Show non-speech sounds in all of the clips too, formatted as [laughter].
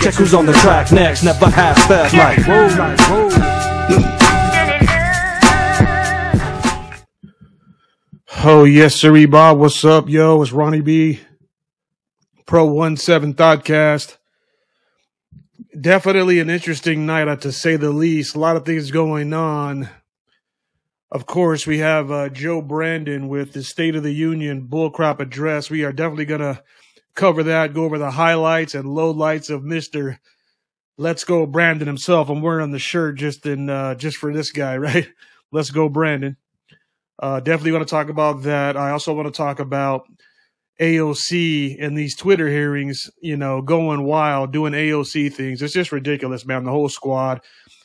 Check who's on the track next. Never half step like whoa, like whoa. Oh yes, sir, Bob. What's up, yo? It's Ronnie B. Pro One Seven Thoughtcast. Definitely an interesting night, uh, to say the least. A lot of things going on. Of course, we have uh, Joe Brandon with the State of the Union bullcrap address. We are definitely gonna cover that, go over the highlights and lowlights of Mister Let's Go Brandon himself. I'm wearing the shirt just in uh, just for this guy, [laughs] right? Let's go, Brandon. Uh, definitely want to talk about that. I also want to talk about AOC and these Twitter hearings, you know, going wild, doing AOC things. It's just ridiculous, man. The whole squad.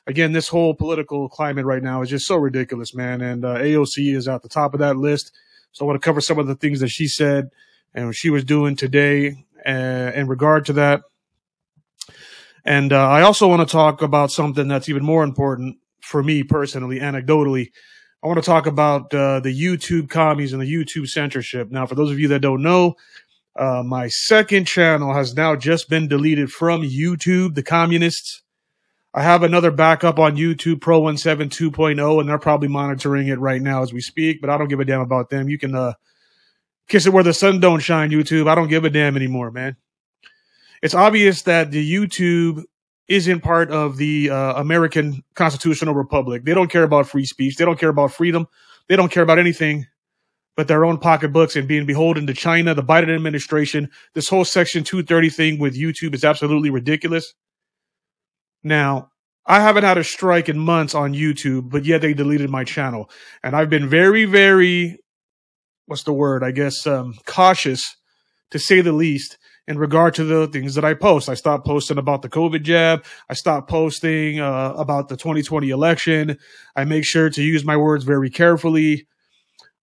Again, this whole political climate right now is just so ridiculous, man. And uh, AOC is at the top of that list. So I want to cover some of the things that she said and what she was doing today uh, in regard to that. And uh, I also want to talk about something that's even more important for me personally, anecdotally. I want to talk about uh, the YouTube commies and the YouTube censorship. Now, for those of you that don't know, uh, my second channel has now just been deleted from YouTube, the communists. I have another backup on YouTube, Pro 17 2.0, and they're probably monitoring it right now as we speak, but I don't give a damn about them. You can uh, kiss it where the sun don't shine, YouTube. I don't give a damn anymore, man. It's obvious that the YouTube isn't part of the uh, American constitutional republic. They don't care about free speech. They don't care about freedom. They don't care about anything but their own pocketbooks and being beholden to China, the Biden administration. This whole Section 230 thing with YouTube is absolutely ridiculous. Now, I haven't had a strike in months on YouTube, but yet they deleted my channel. And I've been very, very, what's the word? I guess, um, cautious to say the least in regard to the things that I post. I stopped posting about the COVID jab. I stopped posting uh, about the 2020 election. I make sure to use my words very carefully.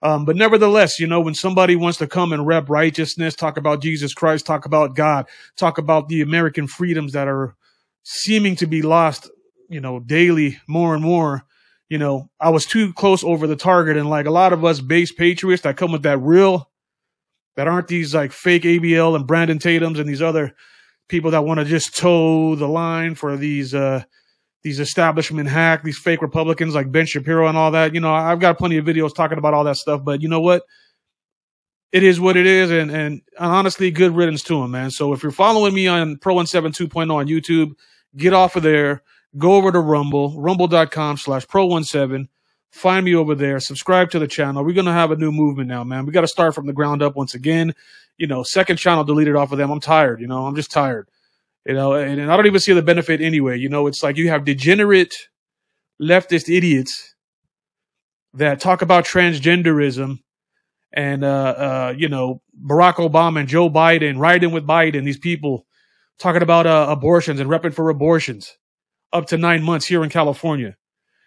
Um, but nevertheless, you know, when somebody wants to come and rep righteousness, talk about Jesus Christ, talk about God, talk about the American freedoms that are seeming to be lost, you know, daily more and more, you know, I was too close over the target. And like a lot of us base patriots that come with that real that aren't these like fake ABL and Brandon Tatum's and these other people that want to just toe the line for these uh these establishment hack, these fake Republicans like Ben Shapiro and all that. You know, I've got plenty of videos talking about all that stuff, but you know what? It is what it is, and and, honestly, good riddance to them, man. So if you're following me on Pro 17 2.0 on YouTube, get off of there, go over to Rumble, rumble.com slash Pro 17 Find me over there. Subscribe to the channel. We're gonna have a new movement now, man. We got to start from the ground up once again. You know, second channel deleted off of them. I'm tired. You know, I'm just tired. You know, and, and I don't even see the benefit anyway. You know, it's like you have degenerate leftist idiots that talk about transgenderism and uh, uh, you know Barack Obama and Joe Biden riding with Biden. These people talking about uh, abortions and repping for abortions up to nine months here in California.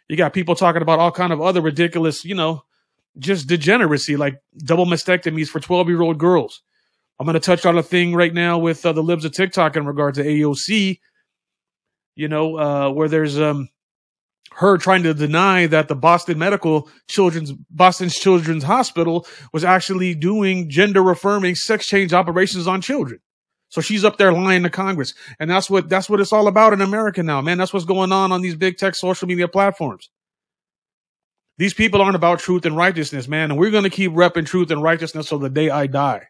You got people talking about all kind of other ridiculous, you know, just degeneracy, like double mastectomies for 12 year old girls. I'm going to touch on a thing right now with uh, the libs of TikTok in regard to AOC, you know, uh, where there's um, her trying to deny that the Boston Medical Children's Boston's Children's Hospital was actually doing gender affirming sex change operations on children. So she's up there lying to Congress. And that's what, that's what it's all about in America now, man. That's what's going on on these big tech social media platforms. These people aren't about truth and righteousness, man. And we're going to keep repping truth and righteousness till the day I die.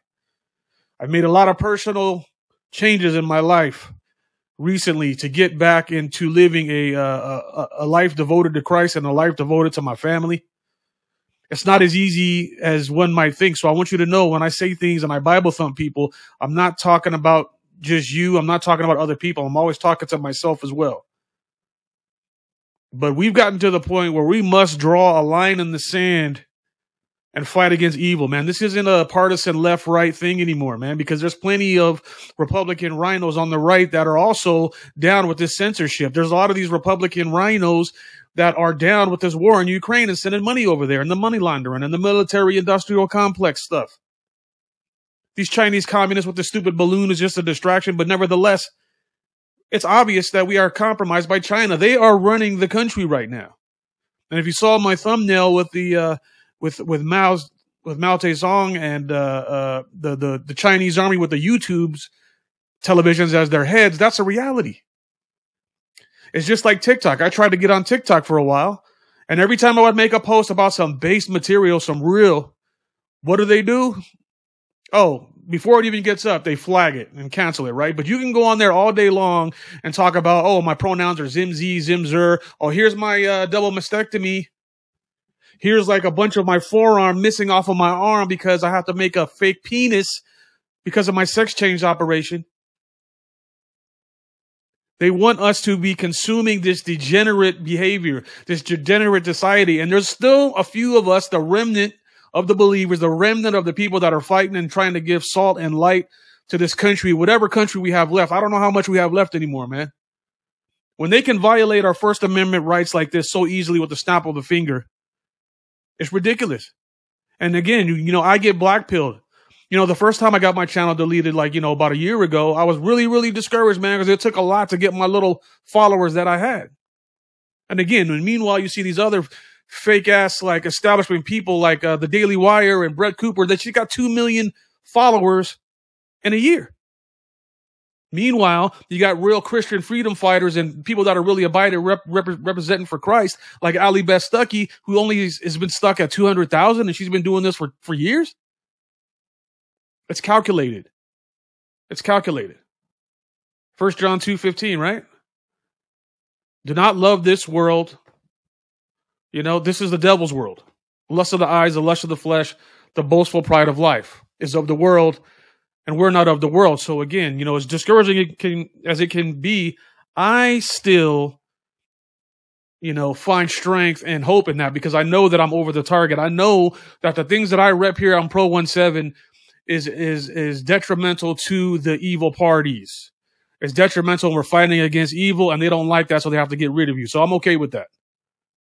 I've made a lot of personal changes in my life recently to get back into living a, uh, a, a life devoted to Christ and a life devoted to my family it's not as easy as one might think. So I want you to know when I say things and I Bible thump people, I'm not talking about just you. I'm not talking about other people. I'm always talking to myself as well. But we've gotten to the point where we must draw a line in the sand and fight against evil, man. This isn't a partisan left right thing anymore, man, because there's plenty of Republican RINOs on the right that are also down with this censorship. There's a lot of these Republican RINOs that are down with this war in Ukraine and sending money over there and the money laundering and the military industrial complex stuff. These Chinese communists with the stupid balloon is just a distraction, but nevertheless, it's obvious that we are compromised by China. They are running the country right now. And if you saw my thumbnail with the uh, with with Mao's with Mao Zedong and uh, uh, the the the Chinese army with the YouTubes televisions as their heads. That's a reality. It's just like TikTok. I tried to get on TikTok for a while, and every time I would make a post about some base material, some real, what do they do? Oh, before it even gets up, they flag it and cancel it, right? But you can go on there all day long and talk about, oh, my pronouns are Zimz, Zimzer. Oh, here's my uh, double mastectomy. Here's like a bunch of my forearm missing off of my arm because I have to make a fake penis because of my sex change operation. They want us to be consuming this degenerate behavior, this degenerate society. And there's still a few of us, the remnant of the believers, the remnant of the people that are fighting and trying to give salt and light to this country, whatever country we have left. I don't know how much we have left anymore, man. When they can violate our First Amendment rights like this so easily with the snap of a finger, it's ridiculous. And again, you, you know, I get blackpilled you know, the first time I got my channel deleted, like, you know, about a year ago, I was really, really discouraged, man, because it took a lot to get my little followers that I had. And again, and meanwhile, you see these other fake ass, like, establishment people like uh, the Daily Wire and Brett Cooper that she got 2 million followers in a year. Meanwhile, you got real Christian freedom fighters and people that are really abiding rep, rep, representing for Christ, like Allie Beth Stuckey, who only has, has been stuck at 200,000 and she's been doing this for, for years. It's calculated. It's calculated. First John 2:15, right? Do not love this world. You know, this is the devil's world. Lust of the eyes, the lust of the flesh, the boastful pride of life is of the world, and we're not of the world. So again, you know, as discouraging it can, as it can be, I still, you know, find strength and hope in that because I know that I'm over the target. I know that the things that I rep here on Pro One Seven is is is detrimental to the evil parties. It's detrimental. We're fighting against evil, and they don't like that, so they have to get rid of you. So I'm okay with that.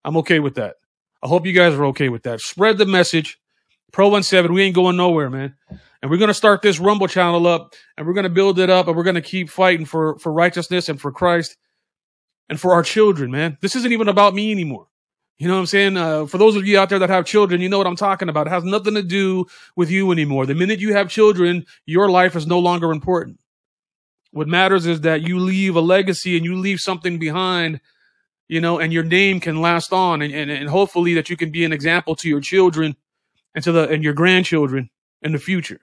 I'm okay with that. I hope you guys are okay with that. Spread the message. Pro One Seven, we ain't going nowhere, man. And we're gonna start this Rumble channel up, and we're gonna build it up, and we're gonna keep fighting for for righteousness and for Christ and for our children, man. This isn't even about me anymore. You know what I'm saying? Uh, for those of you out there that have children, you know what I'm talking about. It has nothing to do with you anymore. The minute you have children, your life is no longer important. What matters is that you leave a legacy and you leave something behind, you know, and your name can last on and, and, and hopefully that you can be an example to your children and to the, and your grandchildren in the future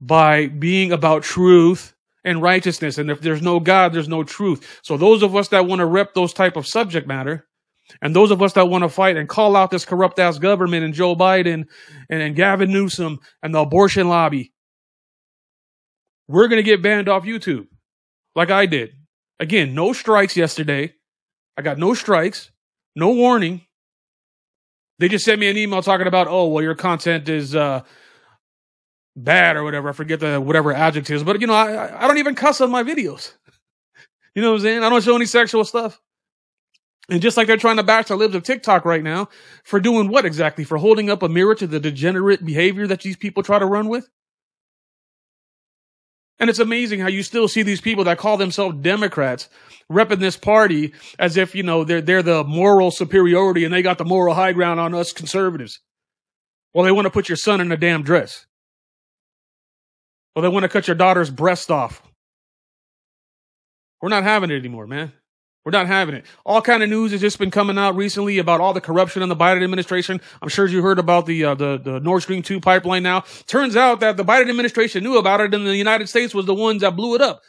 by being about truth and righteousness. And if there's no God, there's no truth. So those of us that want to rep those type of subject matter, and those of us that want to fight and call out this corrupt ass government and Joe Biden and, and Gavin Newsom and the abortion lobby, we're going to get banned off YouTube like I did. Again, no strikes yesterday. I got no strikes, no warning. They just sent me an email talking about, oh, well, your content is uh, bad or whatever. I forget the whatever adjectives, but you know, I I don't even cuss on my videos. [laughs] you know what I'm saying? I don't show any sexual stuff. And just like they're trying to bash the libs of TikTok right now for doing what exactly? For holding up a mirror to the degenerate behavior that these people try to run with? And it's amazing how you still see these people that call themselves Democrats repping this party as if, you know, they're, they're the moral superiority and they got the moral high ground on us conservatives. Well, they want to put your son in a damn dress. Well, they want to cut your daughter's breast off. We're not having it anymore, man. We're not having it. All kind of news has just been coming out recently about all the corruption in the Biden administration. I'm sure you heard about the uh, the the Nord Stream 2 pipeline now. Turns out that the Biden administration knew about it and the United States was the ones that blew it up.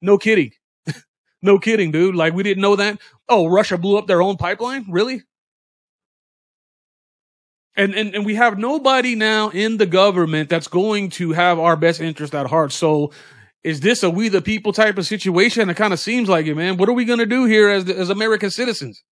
No kidding. [laughs] no kidding, dude. Like we didn't know that. Oh, Russia blew up their own pipeline? Really? And, and and we have nobody now in the government that's going to have our best interest at heart. So is this a we the people type of situation? It kind of seems like it, man. What are we going to do here as, as American citizens?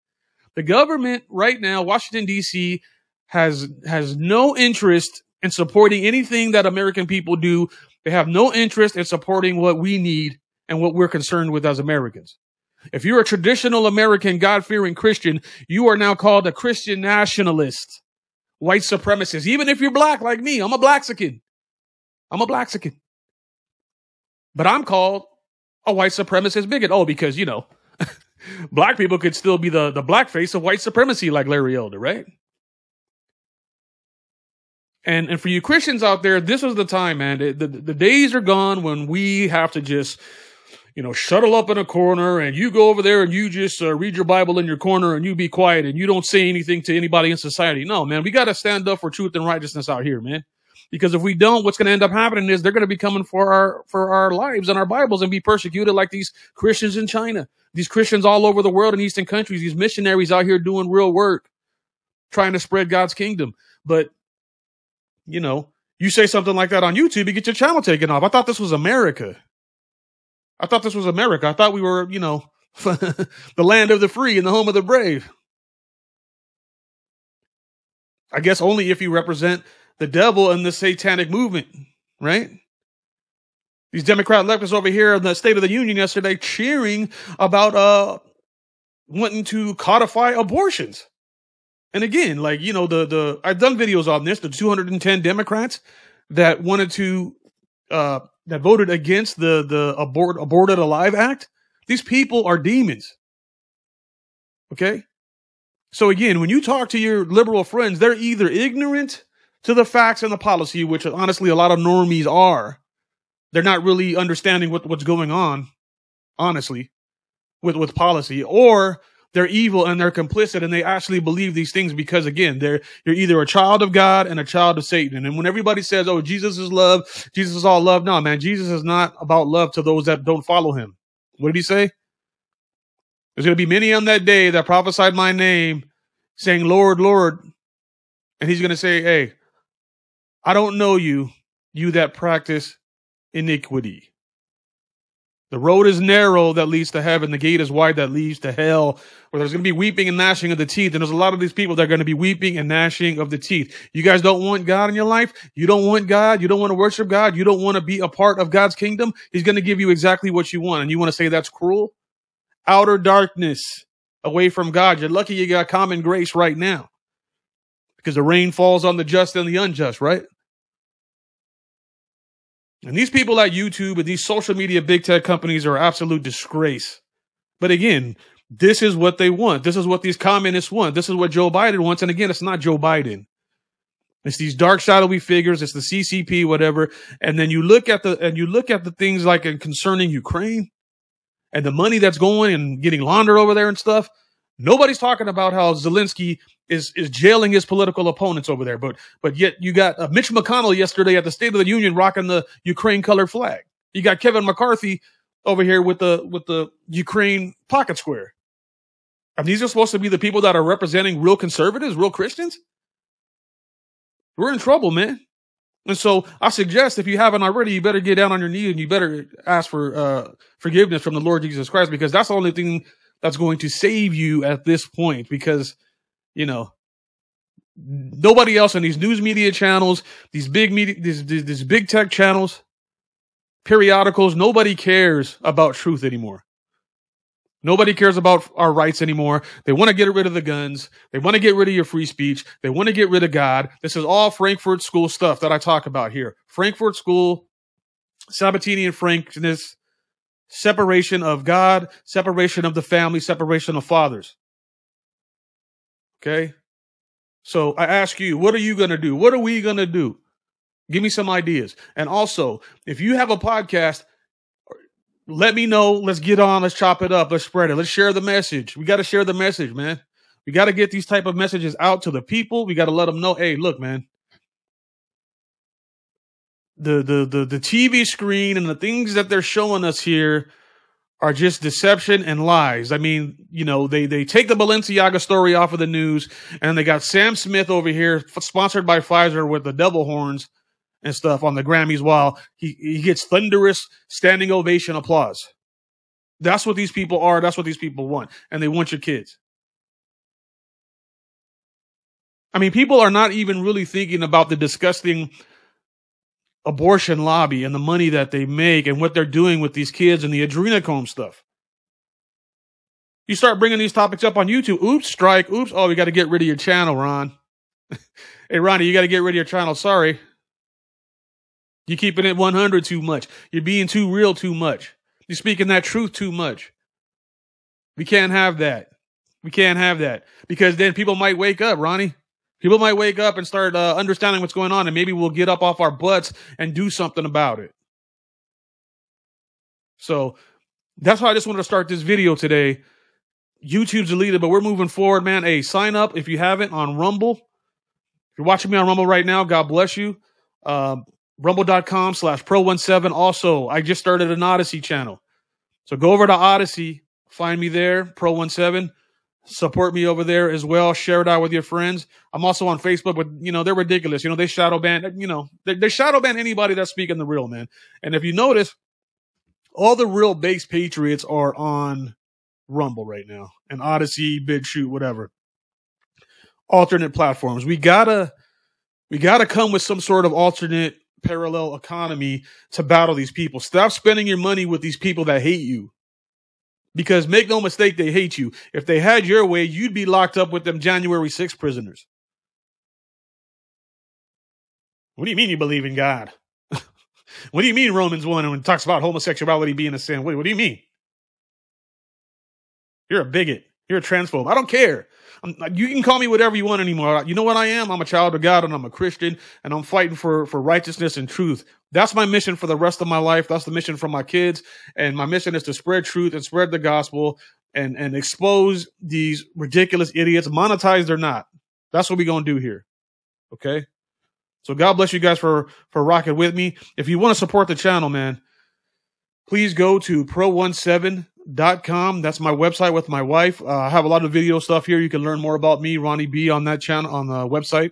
The government right now, Washington DC has, has no interest in supporting anything that American people do. They have no interest in supporting what we need and what we're concerned with as Americans. If you're a traditional American God fearing Christian, you are now called a Christian nationalist, white supremacist. Even if you're black like me, I'm a Blaxican. I'm a Blaxican. But I'm called a white supremacist bigot. Oh, because, you know, [laughs] black people could still be the, the black face of white supremacy like Larry Elder, right? And and for you Christians out there, this is the time, man. The, the, the days are gone when we have to just, you know, shuttle up in a corner and you go over there and you just uh, read your Bible in your corner and you be quiet and you don't say anything to anybody in society. No, man, we got to stand up for truth and righteousness out here, man. Because if we don't, what's going to end up happening is they're going to be coming for our for our lives and our Bibles and be persecuted like these Christians in China, these Christians all over the world in Eastern countries, these missionaries out here doing real work, trying to spread God's kingdom. But you know, you say something like that on YouTube, you get your channel taken off. I thought this was America. I thought this was America. I thought we were, you know, [laughs] the land of the free and the home of the brave. I guess only if you represent the devil and the satanic movement, right? These Democrat leftists over here in the State of the Union yesterday cheering about uh wanting to codify abortions. And again, like, you know, the, the, I've done videos on this, the 210 Democrats that wanted to, uh, that voted against the, the abort, aborted alive act. These people are demons. Okay. So again, when you talk to your liberal friends, they're either ignorant to the facts and the policy, which honestly a lot of normies are. They're not really understanding what, what's going on, honestly, with, with policy, or they're evil and they're complicit and they actually believe these things because again, they're you're either a child of God and a child of Satan. And when everybody says, "Oh, Jesus is love, Jesus is all love," no, man, Jesus is not about love to those that don't follow him. What did he say? There's going to be many on that day that prophesied my name, saying, "Lord, Lord," and he's going to say, "Hey, I don't know you, you that practice iniquity." The road is narrow that leads to heaven. The gate is wide that leads to hell, where there's going to be weeping and gnashing of the teeth. And there's a lot of these people that are going to be weeping and gnashing of the teeth. You guys don't want God in your life. You don't want God. You don't want to worship God. You don't want to be a part of God's kingdom. He's going to give you exactly what you want. And you want to say that's cruel? Outer darkness away from God. You're lucky you got common grace right now because the rain falls on the just and the unjust, right? And these people at YouTube and these social media big tech companies are absolute disgrace. But again, this is what they want. This is what these communists want. This is what Joe Biden wants. And again, it's not Joe Biden. It's these dark shadowy figures. It's the CCP, whatever. And then you look at the, and you look at the things like concerning Ukraine and the money that's going and getting laundered over there and stuff. Nobody's talking about how Zelensky is is jailing his political opponents over there, but but yet you got uh, Mitch McConnell yesterday at the State of the Union rocking the Ukraine colored flag. You got Kevin McCarthy over here with the with the Ukraine pocket square. And these are supposed to be the people that are representing real conservatives, real Christians. We're in trouble, man. And so I suggest if you haven't already, you better get down on your knee and you better ask for uh, forgiveness from the Lord Jesus Christ because that's the only thing that's going to save you at this point because, you know, nobody else on these news media channels, these big media, these, these, these big tech channels, periodicals, nobody cares about truth anymore. Nobody cares about our rights anymore. They want to get rid of the guns. They want to get rid of your free speech. They want to get rid of God. This is all Frankfurt School stuff that I talk about here. Frankfurt School, Sabbatean Frankism, separation of God, separation of the family, separation of fathers. Okay? So I ask you, what are you going to do? What are we going to do? Give me some ideas. And also, if you have a podcast, let me know. Let's get on. Let's chop it up. Let's spread it. Let's share the message. We got to share the message, man. We got to get these type of messages out to the people. We got to let them know, hey, look, man, the the the the TV screen and the things that they're showing us here are just deception and lies. I mean, you know, they they take the Balenciaga story off of the news, and they got Sam Smith over here, sponsored by Pfizer, with the devil horns and stuff on the Grammys, while he he gets thunderous standing ovation applause. That's what these people are. That's what these people want, and they want your kids. I mean, people are not even really thinking about the disgusting abortion lobby and the money that they make and what they're doing with these kids and the adrenochrome stuff. You start bringing these topics up on YouTube. Oops, strike. Oops. Oh, we got to get rid of your channel, Ron. [laughs] hey, Ronnie, you got to get rid of your channel. Sorry. You're keeping it 100 too much. You're being too real too much. You're speaking that truth too much. We can't have that. We can't have that because then people might wake up, Ronnie. People might wake up and start uh, understanding what's going on, and maybe we'll get up off our butts and do something about it. So that's why I just wanted to start this video today. YouTube's deleted, but we're moving forward, man. Hey, sign up if you haven't on Rumble. If you're watching me on Rumble right now, God bless you. Um, rumble.com slash pro17. Also, I just started an Odysee channel. So go over to Odysee, find me there, pro17. Support me over there as well. Share it out with your friends. I'm also on Facebook, but you know, they're ridiculous. You know, they shadow ban, you know, they, they shadow ban anybody that's speaking the real, man. And if you notice, all the real base patriots are on Rumble right now and Odysee, Shoot, whatever. Alternate platforms. We gotta we gotta come with some sort of alternate parallel economy to battle these people. Stop spending your money with these people that hate you. Because make no mistake, they hate you. If they had your way, you'd be locked up with them January 6 prisoners. What do you mean you believe in God? [laughs] what do you mean Romans 1 when it talks about homosexuality being a sin? What, what do you mean? You're a bigot. You're a transphobe. I don't care. I'm, you can call me whatever you want anymore. You know what I am? I'm a child of God and I'm a Christian and I'm fighting for, for righteousness and truth. That's my mission for the rest of my life. That's the mission for my kids. And my mission is to spread truth and spread the gospel and, and expose these ridiculous idiots, monetized or not. That's what we're going to do here. Okay. So God bless you guys for, for rocking with me. If you want to support the channel, man, please go to pro17.com. That's my website with my wife. Uh, I have a lot of video stuff here. You can learn more about me, Ronnie B, on that channel, on the website.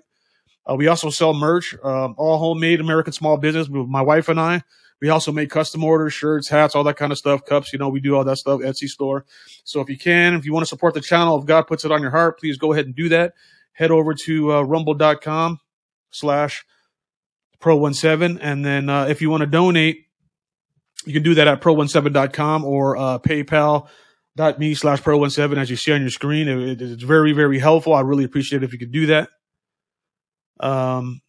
Uh, we also sell merch, uh, all homemade American small business with my wife and I. We also make custom orders, shirts, hats, all that kind of stuff, cups. You know, we do all that stuff, Etsy store. So if you can, if you want to support the channel, if God puts it on your heart, please go ahead and do that. Head over to uh, rumble.com slash pro17. And then uh, if you want to donate, you can do that at pro17.com or uh, paypal.me slash pro17 as you see on your screen. It, it's very, very helpful. I really appreciate it if you could do that. Um,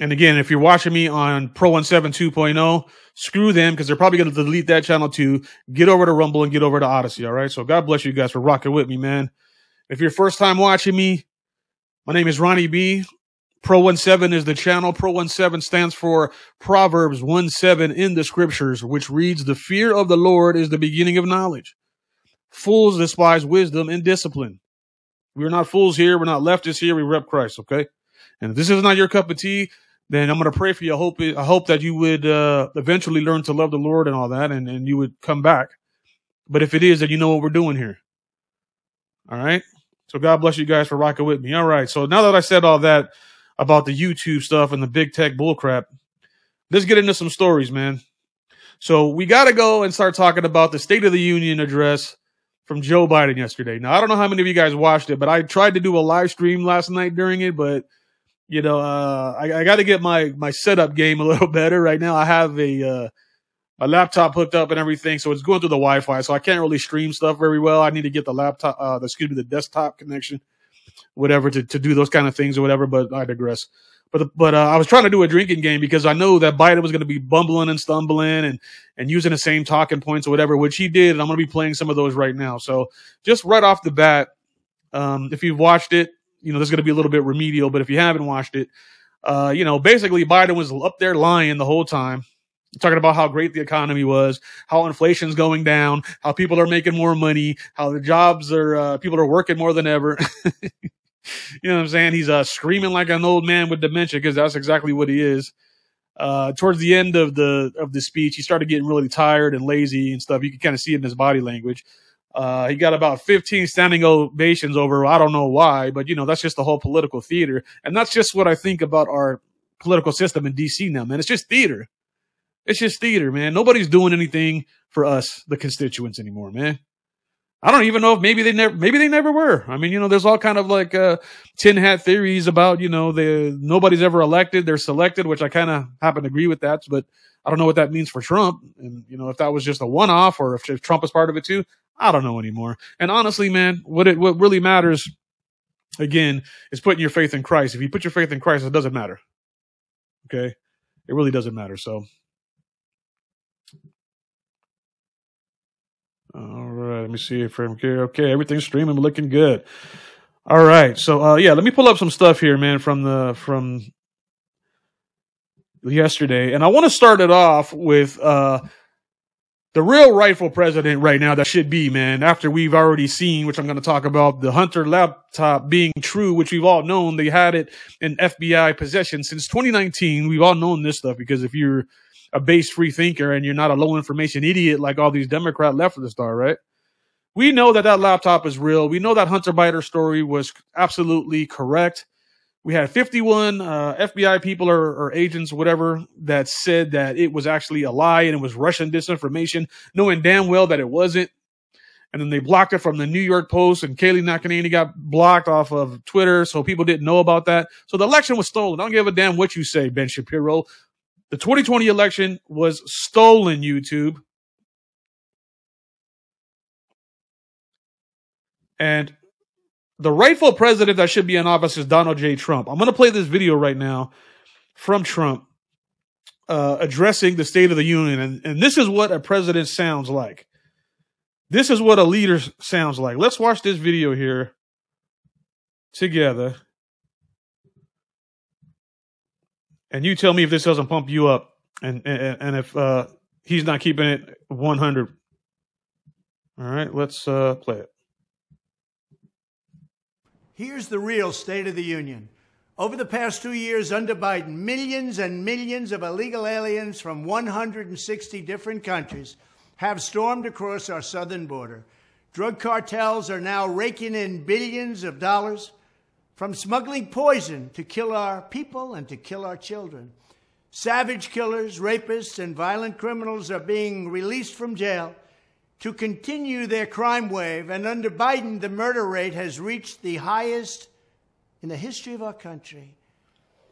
and again, if you're watching me on Pro 17 2.0, screw them because they're probably going to delete that channel too. Get over to Rumble and get over to Odysee. All right. So God bless you guys for rocking with me, man. If you're first time watching me, my name is Ronnie B. Pro 17 is the channel. Pro 17 stands for Proverbs 1 7 in the scriptures, which reads, The fear of the Lord is the beginning of knowledge. Fools despise wisdom and discipline. We're not fools here. We're not leftists here. We rep Christ. Okay. And if this is not your cup of tea, then I'm going to pray for you. I hope, I hope that you would uh, eventually learn to love the Lord and all that, and, and you would come back. But if it is, then you know what we're doing here. All right. So God bless you guys for rocking with me. All right. So now that I said all that about the YouTube stuff and the big tech bullcrap, let's get into some stories, man. So we got to go and start talking about the State of the Union address from Joe Biden yesterday. Now, I don't know how many of you guys watched it, but I tried to do a live stream last night during it, but you know, uh, I, I got to get my my setup game [laughs] a little better right now. I have a uh, laptop hooked up and everything, so it's going through the Wi-Fi, so I can't really stream stuff very well. I need to get the laptop, uh, the, excuse me, the desktop connection, whatever, to to do those kind of things or whatever. But I digress. But but uh, I was trying to do a drinking game because I know that Biden was going to be bumbling and stumbling and and using the same talking points or whatever, which he did. And I'm going to be playing some of those right now. So just right off the bat, um, if you've watched it, you know, there's going to be a little bit remedial, but if you haven't watched it, uh, you know, basically Biden was up there lying the whole time, talking about how great the economy was, how inflation's going down, how people are making more money, how the jobs are, uh, people are working more than ever. [laughs] you know what I'm saying? He's uh, screaming like an old man with dementia because that's exactly what he is. Uh, towards the end of the of the speech, he started getting really tired and lazy and stuff. You can kind of see it in his body language. Uh, he got about 15 standing ovations over. I don't know why, but you know that's just the whole political theater, and that's just what I think about our political system in DC now, man. It's just theater. It's just theater, man. Nobody's doing anything for us, the constituents, anymore, man. I don't even know if maybe they never, maybe they never were. I mean, you know, there's all kind of like uh, tin hat theories about, you know, the nobody's ever elected, they're selected, which I kind of happen to agree with that, but I don't know what that means for Trump. And you know, if that was just a one off or if, if Trump is part of it too, I don't know anymore. And honestly, man, what it what really matters again is putting your faith in Christ. If you put your faith in Christ, it doesn't matter. Okay? It really doesn't matter. So all right, let me see if from here. Okay, everything's streaming, looking good. All right. So uh yeah, let me pull up some stuff here, man, from the from yesterday. And I want to start it off with uh the real rightful president right now that should be, man, after we've already seen, which I'm going to talk about, the Hunter laptop being true, which we've all known they had it in FBI possession since 2019. We've all known this stuff because if you're a base free thinker and you're not a low information idiot like all these Democrat leftists are, right? We know that that laptop is real. We know that Hunter Biden story was absolutely correct. We had 51 uh, FBI people or, or agents, whatever, that said that it was actually a lie and it was Russian disinformation, knowing damn well that it wasn't. And then they blocked it from the New York Post, and Kayleigh McEnany got blocked off of Twitter, so people didn't know about that. So the election was stolen. I don't give a damn what you say, Ben Shapiro. The 2020 election was stolen, YouTube. And the rightful president that should be in office is Donald J. Trump. I'm going to play this video right now from Trump uh, addressing the State of the Union. And, and this is what a president sounds like. This is what a leader sounds like. Let's watch this video here together. And you tell me if this doesn't pump you up and, and, and if uh, he's not keeping it 100. All right, let's uh, play it. Here's the real State of the Union. Over the past two years under Biden, millions and millions of illegal aliens from 160 different countries have stormed across our southern border. Drug cartels are now raking in billions of dollars from smuggling poison to kill our people and to kill our children. Savage killers, rapists, and violent criminals are being released from jail to continue their crime wave. And under Biden, the murder rate has reached the highest in the history of our country.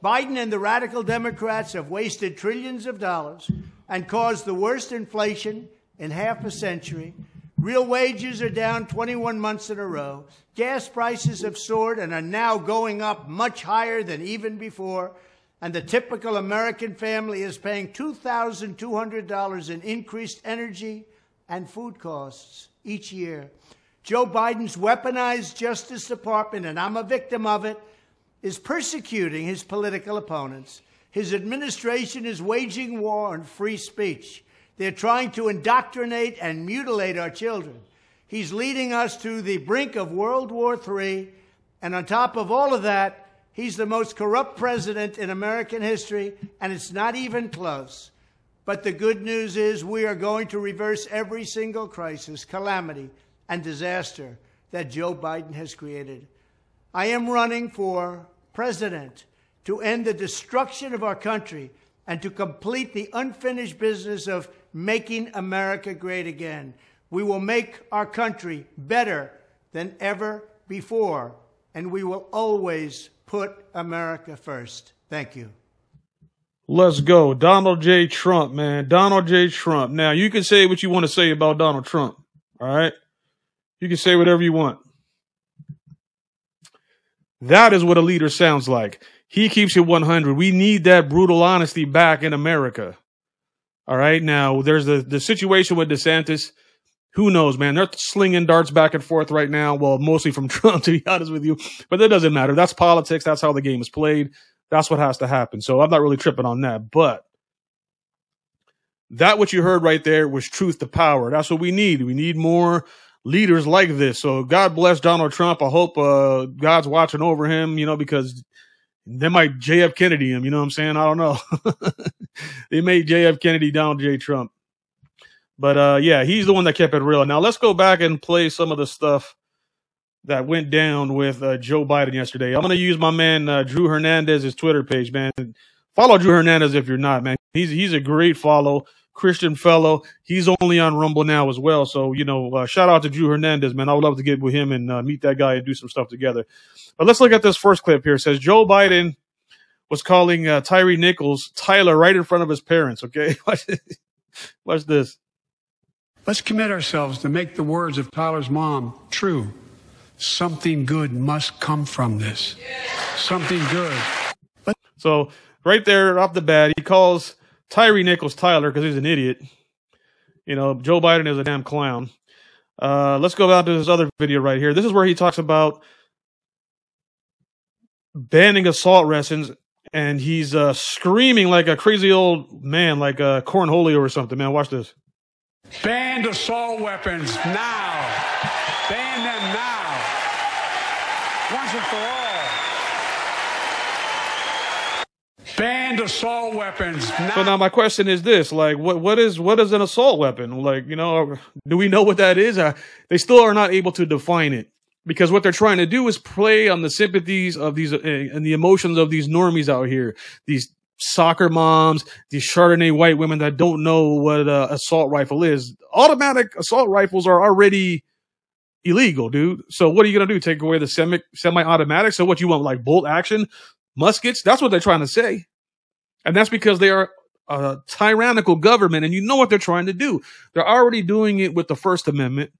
Biden and the radical Democrats have wasted trillions of dollars and caused the worst inflation in half a century. Real wages are down 21 months in a row. Gas prices have soared and are now going up much higher than even before. And the typical American family is paying $2,200 in increased energy, and food costs each year. Joe Biden's weaponized Justice Department, and I'm a victim of it, is persecuting his political opponents. His administration is waging war on free speech. They're trying to indoctrinate and mutilate our children. He's leading us to the brink of World War III. And on top of all of that, he's the most corrupt president in American history, and it's not even close. But the good news is we are going to reverse every single crisis, calamity, and disaster that Joe Biden has created. I am running for president to end the destruction of our country and to complete the unfinished business of making America great again. We will make our country better than ever before, and we will always put America first. Thank you. Let's go. Donald J. Trump, man. Donald J. Trump. Now, you can say what you want to say about Donald Trump. All right? You can say whatever you want. That is what a leader sounds like. He keeps it 100. We need that brutal honesty back in America. All right. Now, there's the, the situation with DeSantis. Who knows, man? They're slinging darts back and forth right now. Well, mostly from [laughs] Trump, to be honest with you. But that doesn't matter. That's politics. That's how the game is played. That's what has to happen. So I'm not really tripping on that. But that what you heard right there was truth to power. That's what we need. We need more leaders like this. So God bless Donald Trump. I hope uh, God's watching over him, you know, because they might JF Kennedy him, you know what I'm saying? I don't know. [laughs] [laughs] they made JF Kennedy Donald J. Trump. But uh, yeah, he's the one that kept it real. Now let's go back and play some of the stuff that went down with uh, Joe Biden yesterday. I'm going to use my man uh, Drew Hernandez's Twitter page, man. Follow Drew Hernandez if you're not, man. He's he's a great follow, Christian fellow. He's only on Rumble now as well. So you know, uh, shout out to Drew Hernandez, man. I would love to get with him and uh, meet that guy and do some stuff together. But let's look at this first clip here. It says Joe Biden was calling uh, Tyree Nichols Tyler right in front of his parents. Okay, [laughs] watch this. Let's commit ourselves to make the words of Tyler's mom true something good must come from this. Something good. So right there off the bat, he calls Tyree Nichols Tyler because he's an idiot. You know, Joe Biden is a damn clown. Uh, let's go back to this other video right here. This is where he talks about banning assault weapons, and he's uh, screaming like a crazy old man, like a cornholio or something. Man, watch this. Ban assault weapons now. Ban them now. Once and for all. Banned assault weapons. Now. So now my question is this: like, what what is what is an assault weapon? Like, you know, do we know what that is? Uh, they still are not able to define it because what they're trying to do is play on the sympathies of these uh, and the emotions of these normies out here, these soccer moms, these Chardonnay white women that don't know what an assault rifle is. Automatic assault rifles are already illegal, dude. So what are you gonna do? Take away the semi semi-automatic? So what you want, like bolt action muskets? That's what they're trying to say, and that's because they are a tyrannical government, and you know what they're trying to do. They're already doing it with the First Amendment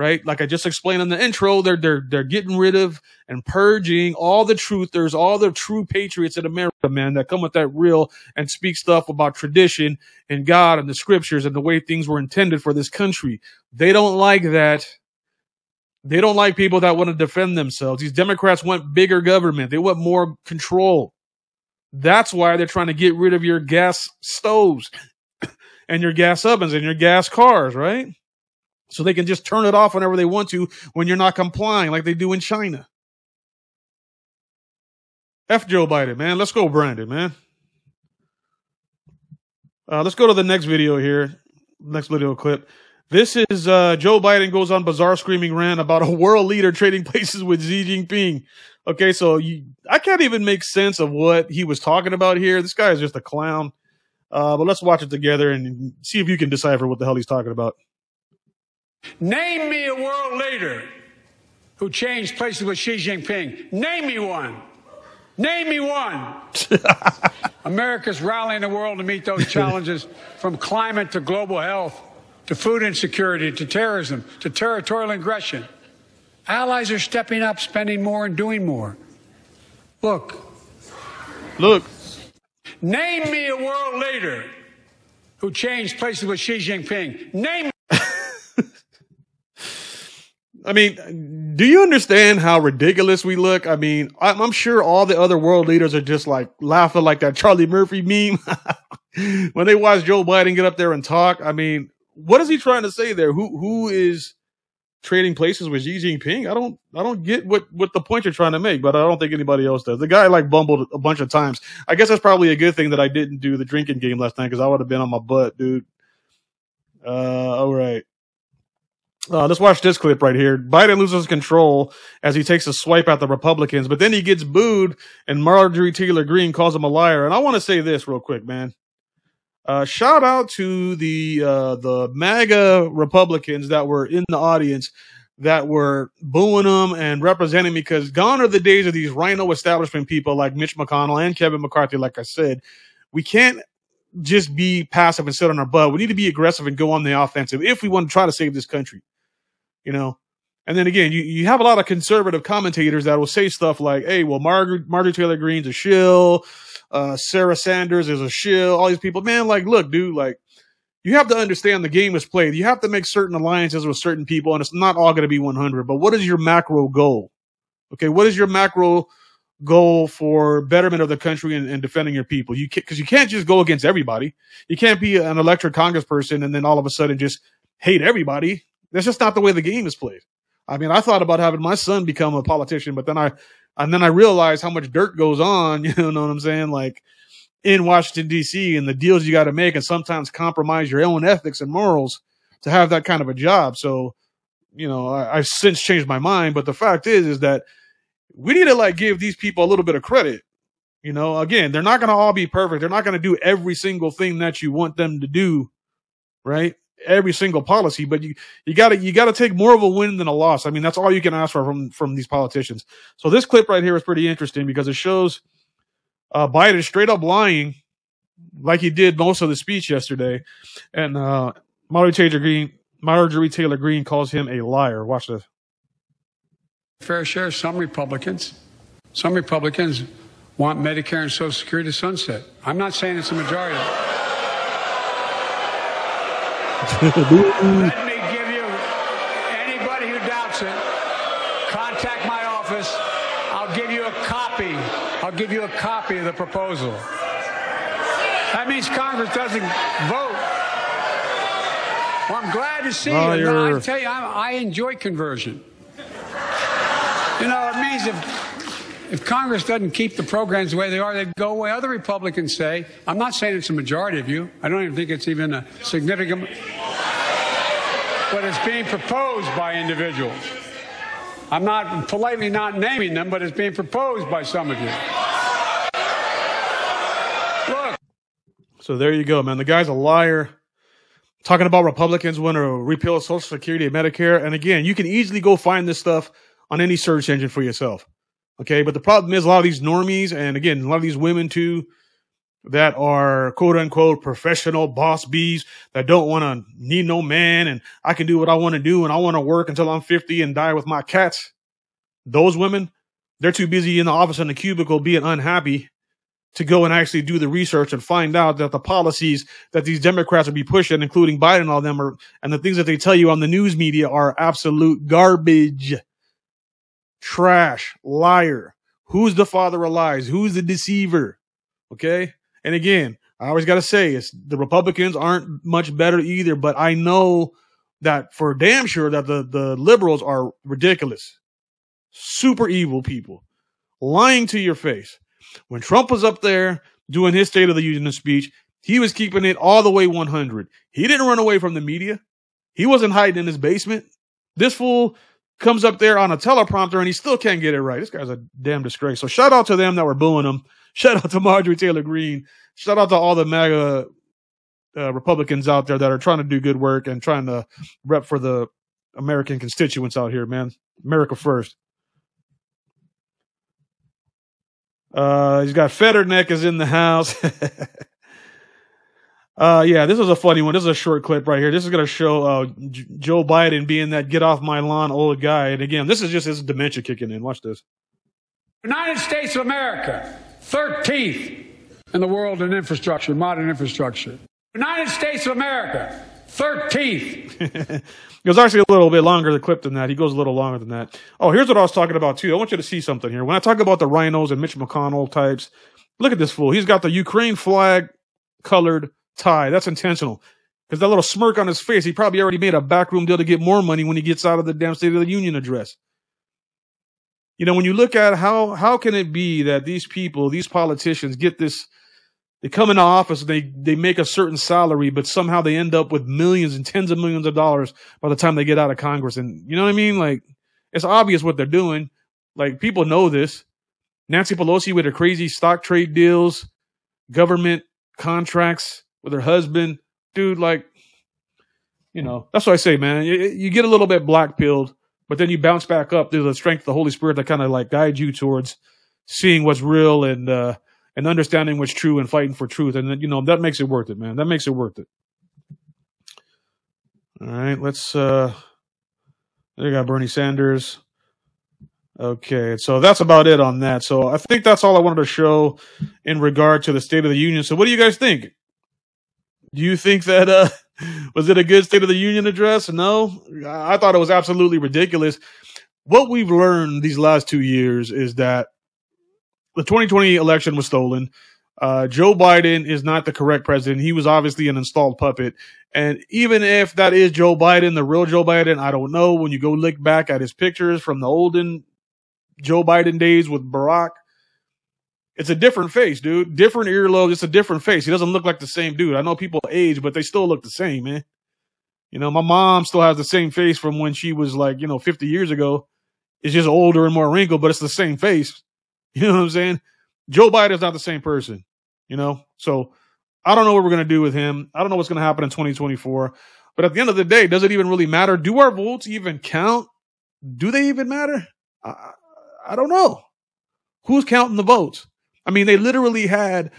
right? Like I just explained in the intro, they're they're they're getting rid of and purging all the truthers, all the true patriots in America, man, that come with that real and speak stuff about tradition and God and the scriptures and the way things were intended for this country. They don't like that. They don't like people that want to defend themselves. These Democrats want bigger government. They want more control. That's why they're trying to get rid of your gas stoves [coughs] and your gas ovens and your gas cars, right? So they can just turn it off whenever they want to when you're not complying like they do in China. F Joe Biden, man. Let's go, Brandon, man. Uh, let's go to the next video here. Next video clip. This is uh, Joe Biden goes on bizarre screaming rant about a world leader trading [laughs] places with Xi Jinping. Okay, so you, I can't even make sense of what he was talking about here. This guy is just a clown. Uh, but let's watch it together and see if you can decipher what the hell he's talking about. Name me a world leader who changed places with Xi Jinping. Name me one. Name me one. [laughs] America's rallying the world to meet those challenges from climate to global health to food insecurity to terrorism to territorial aggression. Allies are stepping up, spending more, and doing more. Look. Look. Name me a world leader who changed places with Xi Jinping. Name I mean, do you understand how ridiculous we look? I mean, I'm, sure all the other world leaders are just like laughing like that Charlie Murphy meme [laughs] when they watch Joe Biden get up there and talk. I mean, what is he trying to say there? Who who is trading places with Xi Jinping? I don't I don't get what what the point you're trying to make, but I don't think anybody else does. The guy like bumbled a bunch of times. I guess that's probably a good thing that I didn't do the drinking game last night because I would have been on my butt, dude. Uh, all right. Uh, let's watch this clip right here. Biden loses control as he takes a swipe at the Republicans, but then he gets booed, and Marjorie Taylor Greene calls him a liar. And I want to say this real quick, man. Uh, shout out to the uh, the MAGA Republicans that were in the audience that were booing him and representing me because gone are the days of these RINO establishment people like Mitch McConnell and Kevin McCarthy. Like I said, we can't just be passive and sit on our butt. We need to be aggressive and go on the offensive if we want to try to save this country you know. And then again, you, you have a lot of conservative commentators that will say stuff like, "Hey, well, Margaret Margaret Taylor Greene's a shill, uh, Sarah Sanders is a shill." All these people, man, like, look, dude, like, you have to understand the game is played. You have to make certain alliances with certain people, and it's not all going to be 100. But what is your macro goal? Okay, what is your macro goal for betterment of the country and, and defending your people? You because you can't just go against everybody. You can't be an elected congressperson and then all of a sudden just hate everybody. That's just not the way the game is played. I mean, I thought about having my son become a politician, but then I, and then I realized how much dirt goes on. [laughs] You know what I'm saying? Like in Washington D.C. and the deals you got to make, and sometimes compromise your own ethics and morals to have that kind of a job. So, you know, I, I've since changed my mind. But the fact is, is that we need to like give these people a little bit of credit. You know, again, they're not going to all be perfect. They're not going to do every single thing that you want them to do, right? Every single policy, but you you got to you got to take more of a win than a loss. I mean, that's all you can ask for from from these politicians. So this clip right here is pretty interesting because it shows uh, Biden straight up lying, like he did most of the speech yesterday, and uh, Marjorie Taylor Greene, Marjorie Taylor Greene calls him a liar. Watch this. Fair share. Some Republicans, some Republicans want Medicare and Social Security to sunset. I'm not saying it's a majority. Let me give you anybody who doubts it, contact my office. I'll give you a copy I'll give you a copy of the proposal. That means Congress doesn't vote. Well, I'm glad to see Oh, you. No, I tell you, I, I enjoy conversion. You know, it means if if Congress doesn't keep the programs the way they are, they'd go away. Other Republicans say, I'm not saying it's a majority of you. I don't even think it's even a significant, but it's being proposed by individuals. I'm not politely not naming them, but it's being proposed by some of you. Look, So there you go, man. The guy's a liar. Talking about Republicans want to repeal Social Security and Medicare. And again, you can easily go find this stuff on any search engine for yourself. Okay. But the problem is a lot of these normies, and again, a lot of these women too, that are quote unquote professional boss bees that don't want to need no man and I can do what I want to do and I want to work until I'm 50 and die with my cats. Those women, they're too busy in the office in the cubicle being unhappy to go and actually do the research and find out that the policies that these Democrats will be pushing, including Biden and all them, are and the things that they tell you on the news media are absolute garbage, trash, liar. Who's the father of lies? Who's the deceiver? Okay. And again, I always got to say, it's the Republicans aren't much better either, but I know that for damn sure that the, the liberals are ridiculous, super evil people, lying to your face. When Trump was up there doing his State of the Union speech, he was keeping it all the way 100. He didn't run away from the media. He wasn't hiding in his basement. This fool comes up there on a teleprompter and he still can't get it right. This guy's a damn disgrace. So shout out to them that were booing him. [laughs] Shout out to Marjorie Taylor Greene. Shout out to all the MAGA uh, Republicans out there that are trying to do good work and trying to rep for the American constituents out here, man. America first. Uh, he's got Fetterman is in the house. [laughs] uh, yeah, this is a funny one. This is a short clip right here. This is going to show uh, J- Joe Biden being that get off my lawn old guy. And again, this is just his dementia kicking in. Watch this. United States of America, 13th in the world in infrastructure, modern infrastructure. United States of America, 13th. [laughs] it was actually a little bit longer the clip than that. He goes a little longer than that. Oh, here's what I was talking about too. I want you to see something here. When I talk about the RINOs and Mitch McConnell types, look at this fool. He's got the Ukraine flag colored tie. That's intentional. Because that little smirk on his face, he probably already made a backroom deal to get more money when he gets out of the damn State of the Union address. You know, when you look at how how can it be that these people, these politicians get this they come into office and they they make a certain salary, but somehow they end up with millions and tens of millions of dollars by the time they get out of Congress. And you know what I mean? Like it's obvious what they're doing. Like people know this. Nancy Pelosi with her crazy stock trade deals, government contracts with her husband, dude. Like, you know, that's what I say, man. You, you get a little bit black pilled, but then you bounce back up through the strength of the Holy Spirit that kind of like guides you towards seeing what's real and uh and understanding what's true and fighting for truth. And you know, that makes it worth it, man. That makes it worth it. All right, let's uh there got Bernie Sanders. Okay, so that's about it on that. So I think that's all I wanted to show in regard to the State of the Union. So what do you guys think? Do you think that uh [laughs] was it a good State of the Union address? No. I thought it was absolutely ridiculous. What we've learned these last two years is that the 2020 election was stolen. Uh, Joe Biden is not the correct president. He was obviously an installed puppet. And even if that is Joe Biden, the real Joe Biden, I don't know. When you go look back at his pictures from the olden Joe Biden days with Barack, it's a different face, dude. Different earlobe. It's a different face. He doesn't look like the same dude. I know people age, but they still look the same, man. You know, my mom still has the same face from when she was like, you know, 50 years ago. It's just older and more wrinkled, but it's the same face. [laughs] You know what I'm saying? Joe Biden's not the same person, you know? So I don't know what we're going to do with him. I don't know what's going to happen in 2024. But at the end of the day, does it even really matter? Do our votes even count? Do they even matter? I, I don't know. Who's counting the votes? I mean, they literally had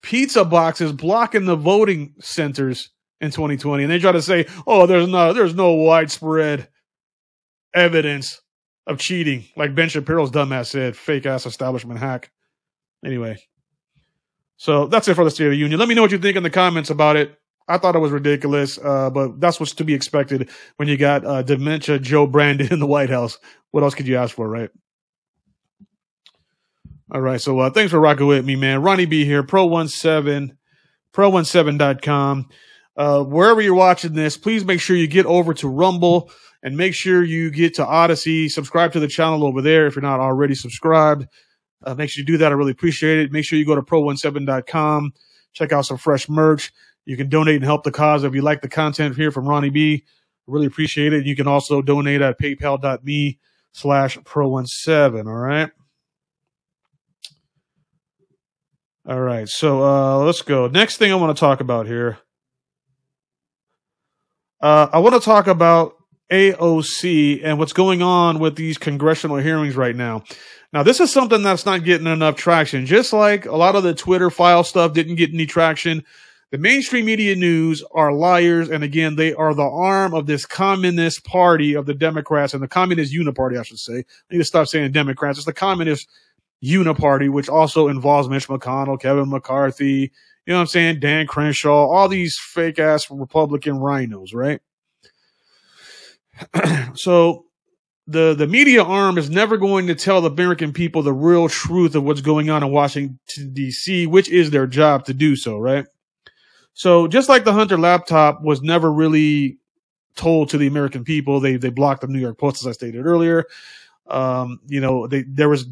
pizza boxes blocking the voting centers in 2020, and they try to say, "Oh, there's no, there's no widespread evidence of cheating," like Ben Shapiro's dumbass said, "Fake ass establishment hack." Anyway, so that's it for the State of the Union. Let me know what you think in the comments about it. I thought it was ridiculous, uh, but that's what's to be expected when you got uh, dementia Joe Brandon [laughs] in the White House. What else could you ask for, right? All right. So uh, thanks for rocking with me, man. Ronnie B here, Pro17, Pro17.com. Uh, wherever you're watching this, please make sure you get over to Rumble and make sure you get to Odysee. Subscribe to the channel over there if you're not already subscribed. Uh, make sure you do that. I really appreciate it. Make sure you go to pro17.com. Check out some fresh merch. You can donate and help the cause if you like the content here from Ronnie B. Really appreciate it. You can also donate at paypal.me slash pro17. All right. All right. So uh, let's go. Next thing I want to talk about here. Uh, I want to talk about AOC and what's going on with these congressional hearings right now. Now, this is something that's not getting enough traction. Just like a lot of the Twitter file stuff didn't get any traction. The mainstream media news are liars. And again, they are the arm of this communist party of the Democrats and the communist uniparty, I should say. I need to stop saying Democrats. It's the communist uniparty, which also involves Mitch McConnell, Kevin McCarthy, you know what I'm saying? Dan Crenshaw, all these fake ass Republican RINOs, right? [clears throat] so the the media arm is never going to tell the American people the real truth of what's going on in Washington D.C., which is their job to do so, right? So just like the Hunter laptop was never really told to the American people, they they blocked the New York Post, as I stated earlier. Um, you know, they there was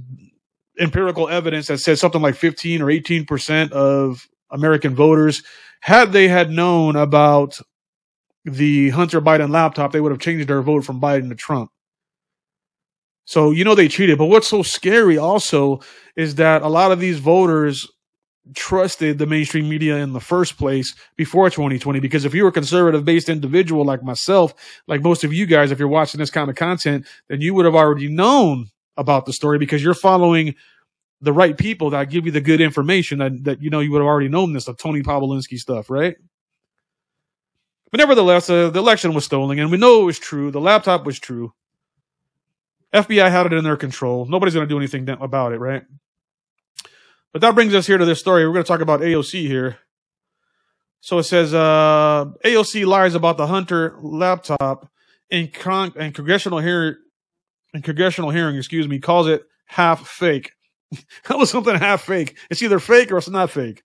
empirical evidence that said something like 15 or 18 percent of American voters, had they had known about the Hunter Biden laptop, they would have changed their vote from Biden to Trump. So, you know, they cheated. But what's so scary also is that a lot of these voters trusted the mainstream media in the first place before 2020. Because if you're a conservative based individual like myself, like most of you guys, if you're watching this kind of content, then you would have already known about the story because you're following the right people that give you the good information that, that you know you would have already known this, of Tony Bobulinski stuff, right? But nevertheless, uh, the election was stolen, and we know it was true. The laptop was true. FBI had it in their control. Nobody's going to do anything about it, right? But that brings us here to this story. We're going to talk about AOC here. So it says uh, AOC lies about the Hunter laptop in, con- in congressional hearing. In congressional hearing, excuse me, calls it half fake. [laughs] that was something half fake. It's either fake or it's not fake.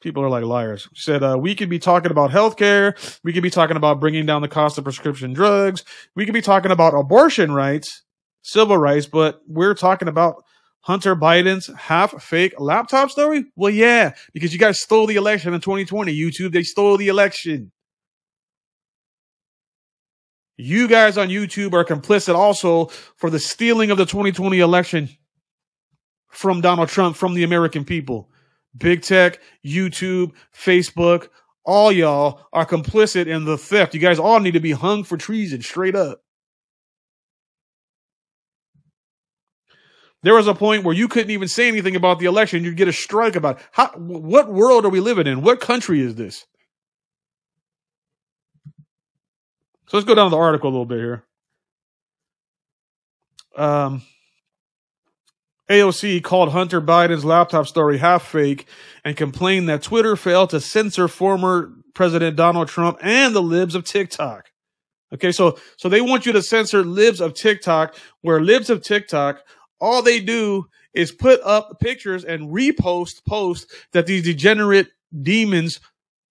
People are like liars. She said, uh, we could be talking about healthcare. We could be talking about bringing down the cost of prescription drugs. We could be talking about abortion rights, civil rights, but we're talking about Hunter Biden's half fake laptop story? Well, yeah, because you guys stole the election in 2020. YouTube, they stole the election. You guys on YouTube are complicit also for the stealing of the 2020 election from Donald Trump, from the American people. Big tech, YouTube, Facebook, all y'all are complicit in the theft. You guys all need to be hung for treason, straight up. There was a point where you couldn't even say anything about the election. You'd get a strike about it. how. What world are we living in? What country is this? So let's go down to the article a little bit here. Um, AOC called Hunter Biden's laptop story half fake and complained that Twitter failed to censor former President Donald Trump and the libs of TikTok. Okay, so so they want you to censor libs of TikTok, where libs of TikTok, all they do is put up pictures and repost posts that these degenerate demons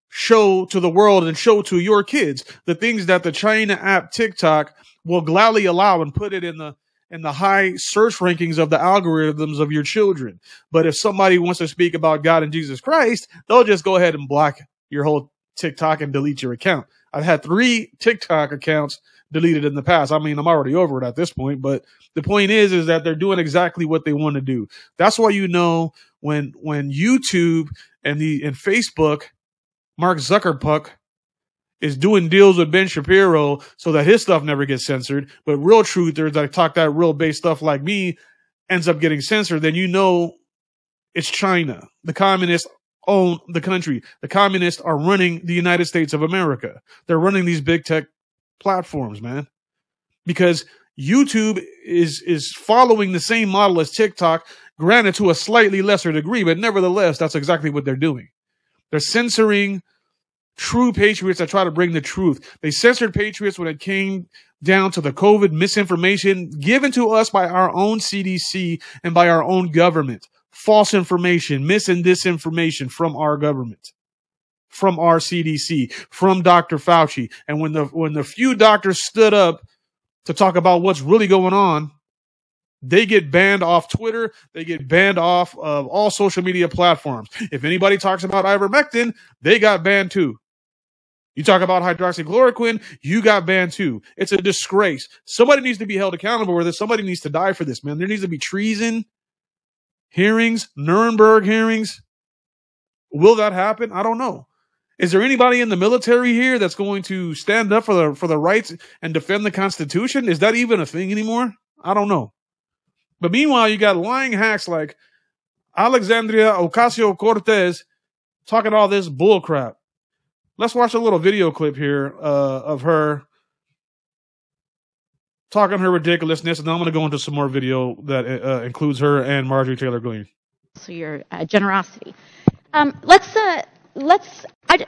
show to the world and show to your kids. The things that the China app TikTok will gladly allow and put it in the in the high search rankings of the algorithms of your children. But if somebody wants to speak about God and Jesus Christ, they'll just go ahead and block your whole TikTok and delete your account. I've had three TikTok accounts deleted in the past. I mean, I'm already over it at this point, but the point is, is that they're doing exactly what they want to do. That's why you know when, when YouTube and the, and Facebook, Mark Zuckerberg is doing deals with Ben Shapiro so that his stuff never gets censored. But real truthers that talk that real base stuff like me ends up getting censored, then you know it's China. The communists own the country. The communists are running the United States of America. They're running these big tech platforms, man. Because YouTube is is following the same model as TikTok, granted to a slightly lesser degree, but nevertheless, that's exactly what they're doing. They're censoring true patriots that try to bring the truth. They censored patriots when it came down to the COVID misinformation given to us by our own CDC and by our own government. False information, mis and disinformation from our government, from our CDC, from Dr. Fauci. And when the when the few doctors stood up to talk about what's really going on, they get banned off Twitter. They get banned off of all social media platforms. If anybody talks about ivermectin, they got banned too. You talk about hydroxychloroquine, you got banned too. It's a disgrace. Somebody needs to be held accountable for this. Somebody needs to die for this, man. There needs to be treason hearings, Nuremberg hearings. Will that happen? I don't know. Is there anybody in the military here that's going to stand up for the for the rights and defend the Constitution? Is that even a thing anymore? I don't know. But meanwhile, you got lying hacks like Alexandria Ocasio Cortez talking all this bullcrap. Let's watch a little video clip here uh, of her talking her ridiculousness, and I'm going to go into some more video that uh, includes her and Marjorie Taylor Greene. So your uh, generosity. Um, let's uh, let's. I,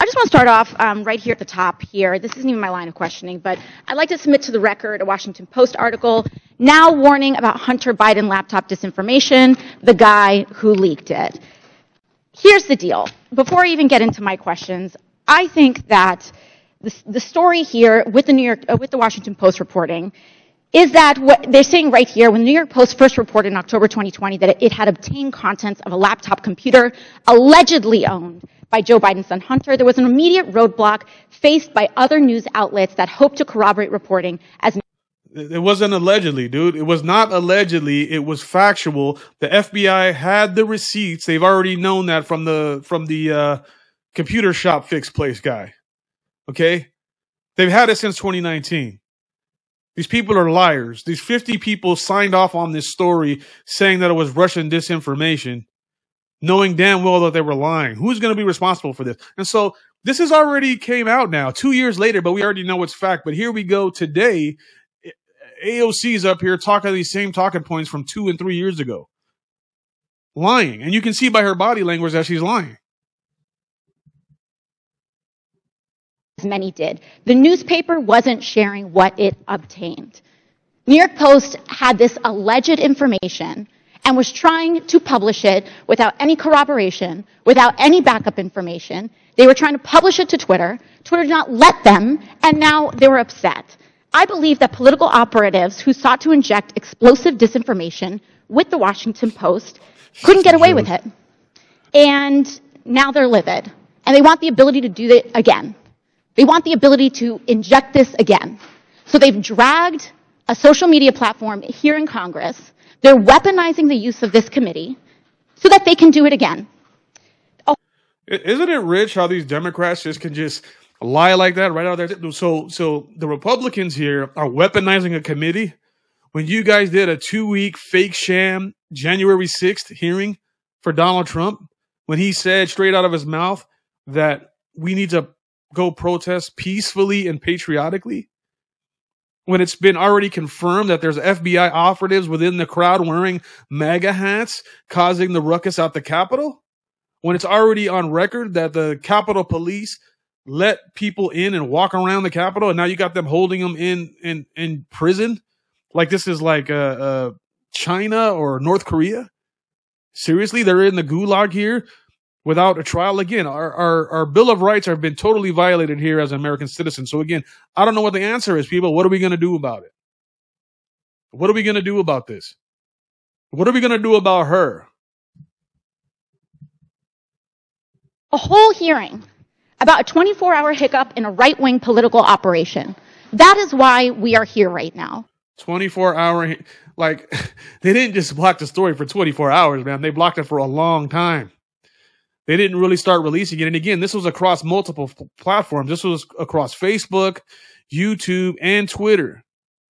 I just want to start off um, right here at the top here. This isn't even my line of questioning, but I'd like to submit to the record a Washington Post article now warning about Hunter Biden laptop disinformation, the guy who leaked it. Here's the deal. Before I even get into my questions, I think that the, the story here with the New York, uh, with the Washington Post reporting is that what they're saying right here, when the New York Post first reported in October 2020 that it, it had obtained contents of a laptop computer allegedly owned by Joe Biden's son Hunter, there was an immediate roadblock faced by other news outlets that hoped to corroborate reporting as it wasn't allegedly, dude. It was not allegedly. It was factual. The FBI had the receipts. They've already known that from the from the uh, computer shop fix place guy. Okay? They've had it since 2019. These people are liars. These 50 people signed off on this story saying that it was Russian disinformation, knowing damn well that they were lying. Who's going to be responsible for this? And so this has already came out now, two years later, but we already know it's fact. But here we go today. AOC is up here talking these same talking points from two and three years ago. Lying. And you can see by her body language that she's lying. many did. The newspaper wasn't sharing what it obtained. New York Post had this alleged information and was trying to publish it without any corroboration, without any backup information. They were trying to publish it to Twitter. Twitter did not let them, and now they were upset. I believe that political operatives who sought to inject explosive disinformation with the Washington Post couldn't get away with it. And now they're livid. And they want the ability to do it again. They want the ability to inject this again. So they've dragged a social media platform here in Congress. They're weaponizing the use of this committee so that they can do it again. Oh. Isn't it rich how these Democrats just can just lie like that right out there? So, so the Republicans here are weaponizing a committee when you guys did a two week fake sham January 6th hearing for Donald Trump when he said straight out of his mouth that we need to go protest peacefully and patriotically when it's been already confirmed that there's FBI operatives within the crowd wearing MAGA hats causing the ruckus at the Capitol? When it's already on record that the Capitol Police let people in and walk around the Capitol, and now you got them holding them in in in prison, like this is like uh, uh China or North Korea. Seriously, they're in the gulag here without a trial. Again, our, our, our Bill of Rights have been totally violated here as an American citizens. So again, I don't know what the answer is, people. What are we going to do about it? What are we going to do about this? What are we going to do about her? A whole hearing about a 24 hour hiccup in a right wing political operation. That is why we are here right now. 24 hour, like, [laughs] they didn't just block the story for 24 hours, man. They blocked it for a long time they didn't really start releasing it. And again, this was across multiple platforms. This was across Facebook, YouTube, and Twitter.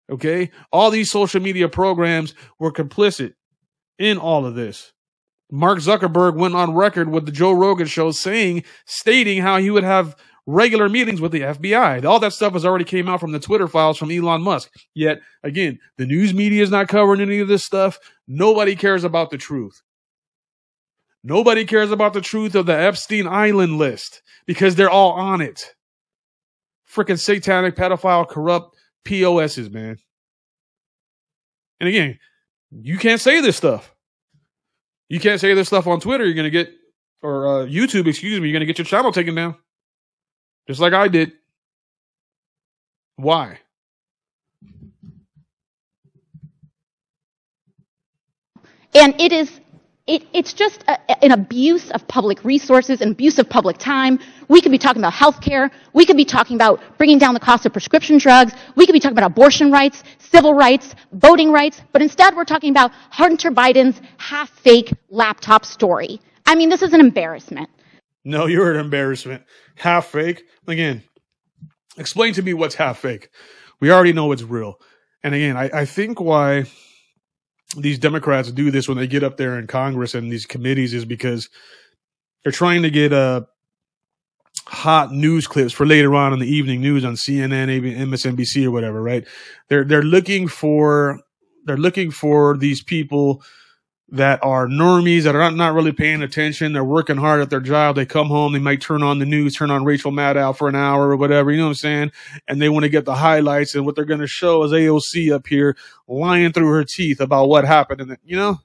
Okay. All these social media programs were complicit in all of this. Mark Zuckerberg went on record with the Joe Rogan show saying, stating how he would have regular meetings with the FBI. All that stuff has already came out from the Twitter files from Elon Musk. Yet again, the news media is not covering any of this stuff. Nobody cares about the truth. Nobody cares about the truth of the Epstein Island list because they're all on it. Freaking satanic, pedophile, corrupt POSs, man. And again, you can't say this stuff. You can't say this stuff on Twitter. You're going to get, or uh, YouTube, excuse me, you're going to get your channel taken down. Just like I did. Why? And it is, it, it's just a, an abuse of public resources, an abuse of public time. We could be talking about healthcare. We could be talking about bringing down the cost of prescription drugs. We could be talking about abortion rights, civil rights, voting rights. But instead, we're talking about Hunter Biden's half fake laptop story. I mean, this is an embarrassment. No, you're an embarrassment. Half fake. Again, explain to me what's half fake. We already know it's real. And again, I, I think why these Democrats do this when they get up there in Congress and these committees is because they're trying to get uh, hot news clips for later on in the evening news on CNN, MSNBC, or whatever. Right? They're they're looking for they're looking for these people that are normies that are not, not really paying attention. They're working hard at their job. They come home, they might turn on the news, turn on Rachel Maddow for an hour or whatever, you know what I'm saying? And they want to get the highlights. And what they're going to show is AOC up here lying through her teeth about what happened. And, you know,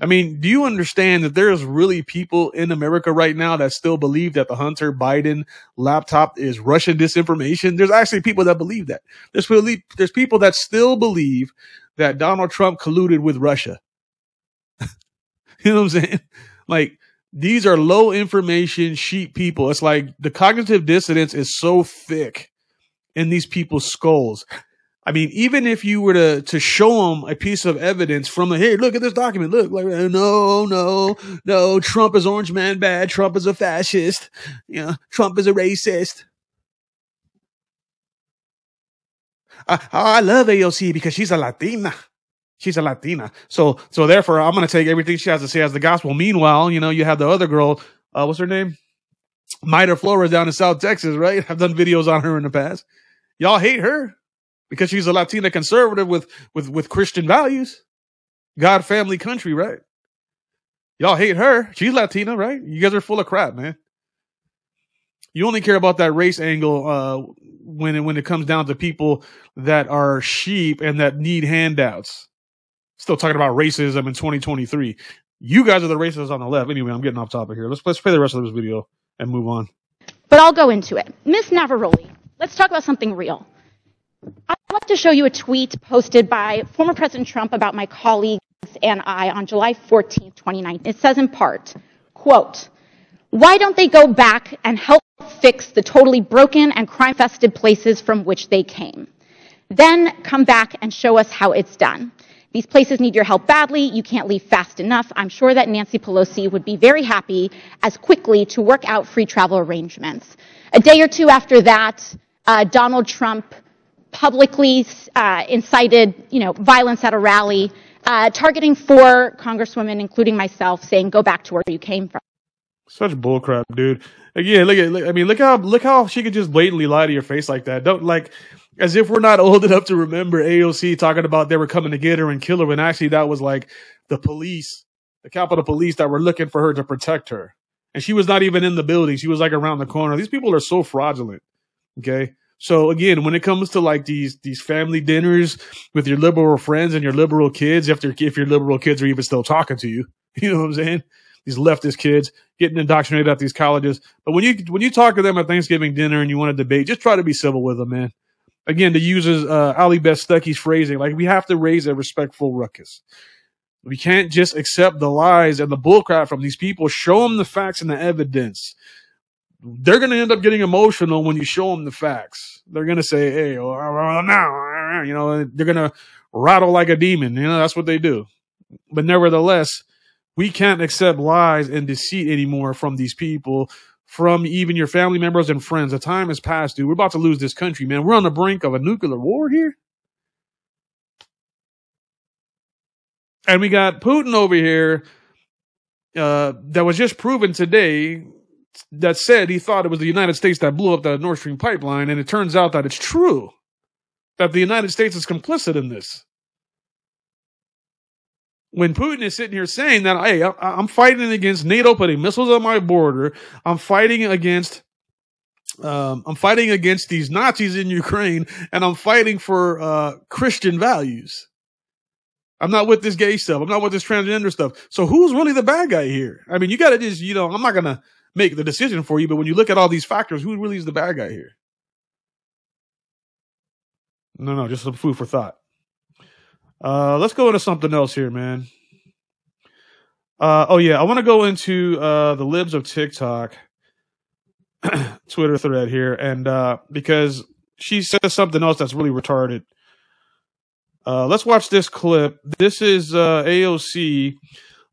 I mean, do you understand that there's really people in America right now that still believe that the Hunter Biden laptop is Russian disinformation? There's actually people that believe that. There's, really, there's people that still believe that Donald Trump colluded with Russia. [laughs] You know what I'm saying? Like these are low information sheep people. It's like the cognitive dissonance is so thick in these people's skulls. I mean, even if you were to to show them a piece of evidence from the hey, look at this document. Look, like uh, no, no, no. Trump is orange man bad. Trump is a fascist. You know, Trump is a racist. I, I love AOC because she's a Latina. She's a Latina. So, so therefore, I'm going to take everything she has to say as the gospel. Meanwhile, you know, you have the other girl, uh, what's her name? Mayra Flores down in South Texas, right? [laughs] I've done videos on her in the past. Y'all hate her because she's a Latina conservative with, with, with Christian values. God, family, country, right? Y'all hate her. She's Latina, right? You guys are full of crap, man. You only care about that race angle, uh, when it, when it comes down to people that are sheep and that need handouts still talking about racism in 2023. You guys are the racists on the left. Anyway, I'm getting off topic here. Let's let's play the rest of this video and move on. But I'll go into it. Miss Navaroli, let's talk about something real. I'd like to show you a tweet posted by former President Trump about my colleagues and I on July 14, 2019. It says in part, quote, why don't they go back and help fix the totally broken and crime-fested places from which they came? Then come back and show us how it's done. These places need your help badly. You can't leave fast enough. I'm sure that Nancy Pelosi would be very happy as quickly to work out free travel arrangements. A day or two after that, uh, Donald Trump publicly uh, incited, you know, violence at a rally, uh, targeting four congresswomen, including myself, saying, "Go back to where you came from." Such bullcrap, dude. Again, look at. Look, I mean, look how look how she could just blatantly lie to your face like that. Don't like as if we're not [laughs] old enough to remember AOC talking about they were coming to get her and kill her when actually that was like the police, the Capitol Police that were looking for her to protect her. And she was not even in the building. She was like around the corner. These people are so fraudulent. Okay. So again, when it comes to like these these family dinners with your liberal friends and your liberal kids, if if your liberal kids are even still talking to you, [laughs] you know what I'm saying? These leftist kids getting indoctrinated at these colleges. But when you when you talk to them at Thanksgiving dinner and you want to debate, just try to be civil with them, man again, to use uh, Allie Beth Stuckey's phrasing, like we have to raise a respectful ruckus. We can't just accept the lies and the bullcrap from these people. Show them the facts and the evidence. They're going to end up getting emotional when you show them the facts. They're going to say, "Hey, now," you know, they're going to rattle like a demon. You know, that's what they do. But nevertheless, we can't accept lies and deceit anymore from these people from even your family members and friends. The time has passed, dude. We're about to lose this country, man. We're on the brink of a nuclear war here. And we got Putin over here uh, that was just proven today that said he thought it was the United States that blew up the Nord Stream pipeline. And it turns out that it's true that the United States is complicit in this. When Putin is sitting here saying that, hey, I'm fighting against NATO putting missiles on my border, I'm fighting against um, I'm fighting against these Nazis in Ukraine, and I'm fighting for uh, Christian values. I'm not with this gay stuff. I'm not with this transgender stuff. So who's really the bad guy here? I mean, you got to just, you know, I'm not to make the decision for you, but when you look at all these factors, who really is the bad guy here? No, no, just some food for thought. Uh, let's go into something else here, man. Uh, oh yeah, I want to go into uh, the libs of TikTok [clears throat] Twitter thread here, and uh, because she says something else that's really retarded. Uh, let's watch this clip. This is uh, AOC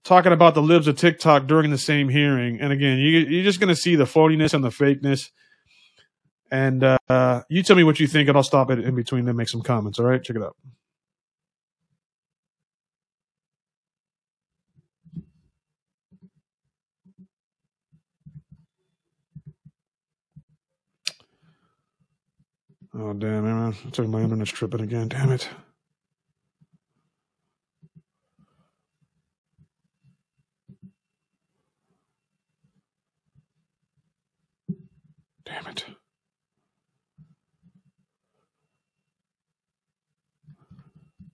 talking about the libs of TikTok during the same hearing, and again, you, you're just gonna see the phoniness and the fakeness. And uh, you tell me what you think, and I'll stop it in between and make some comments. All right, check it out. Oh damn, man! It's like my internet's tripping again. Damn it. Damn it.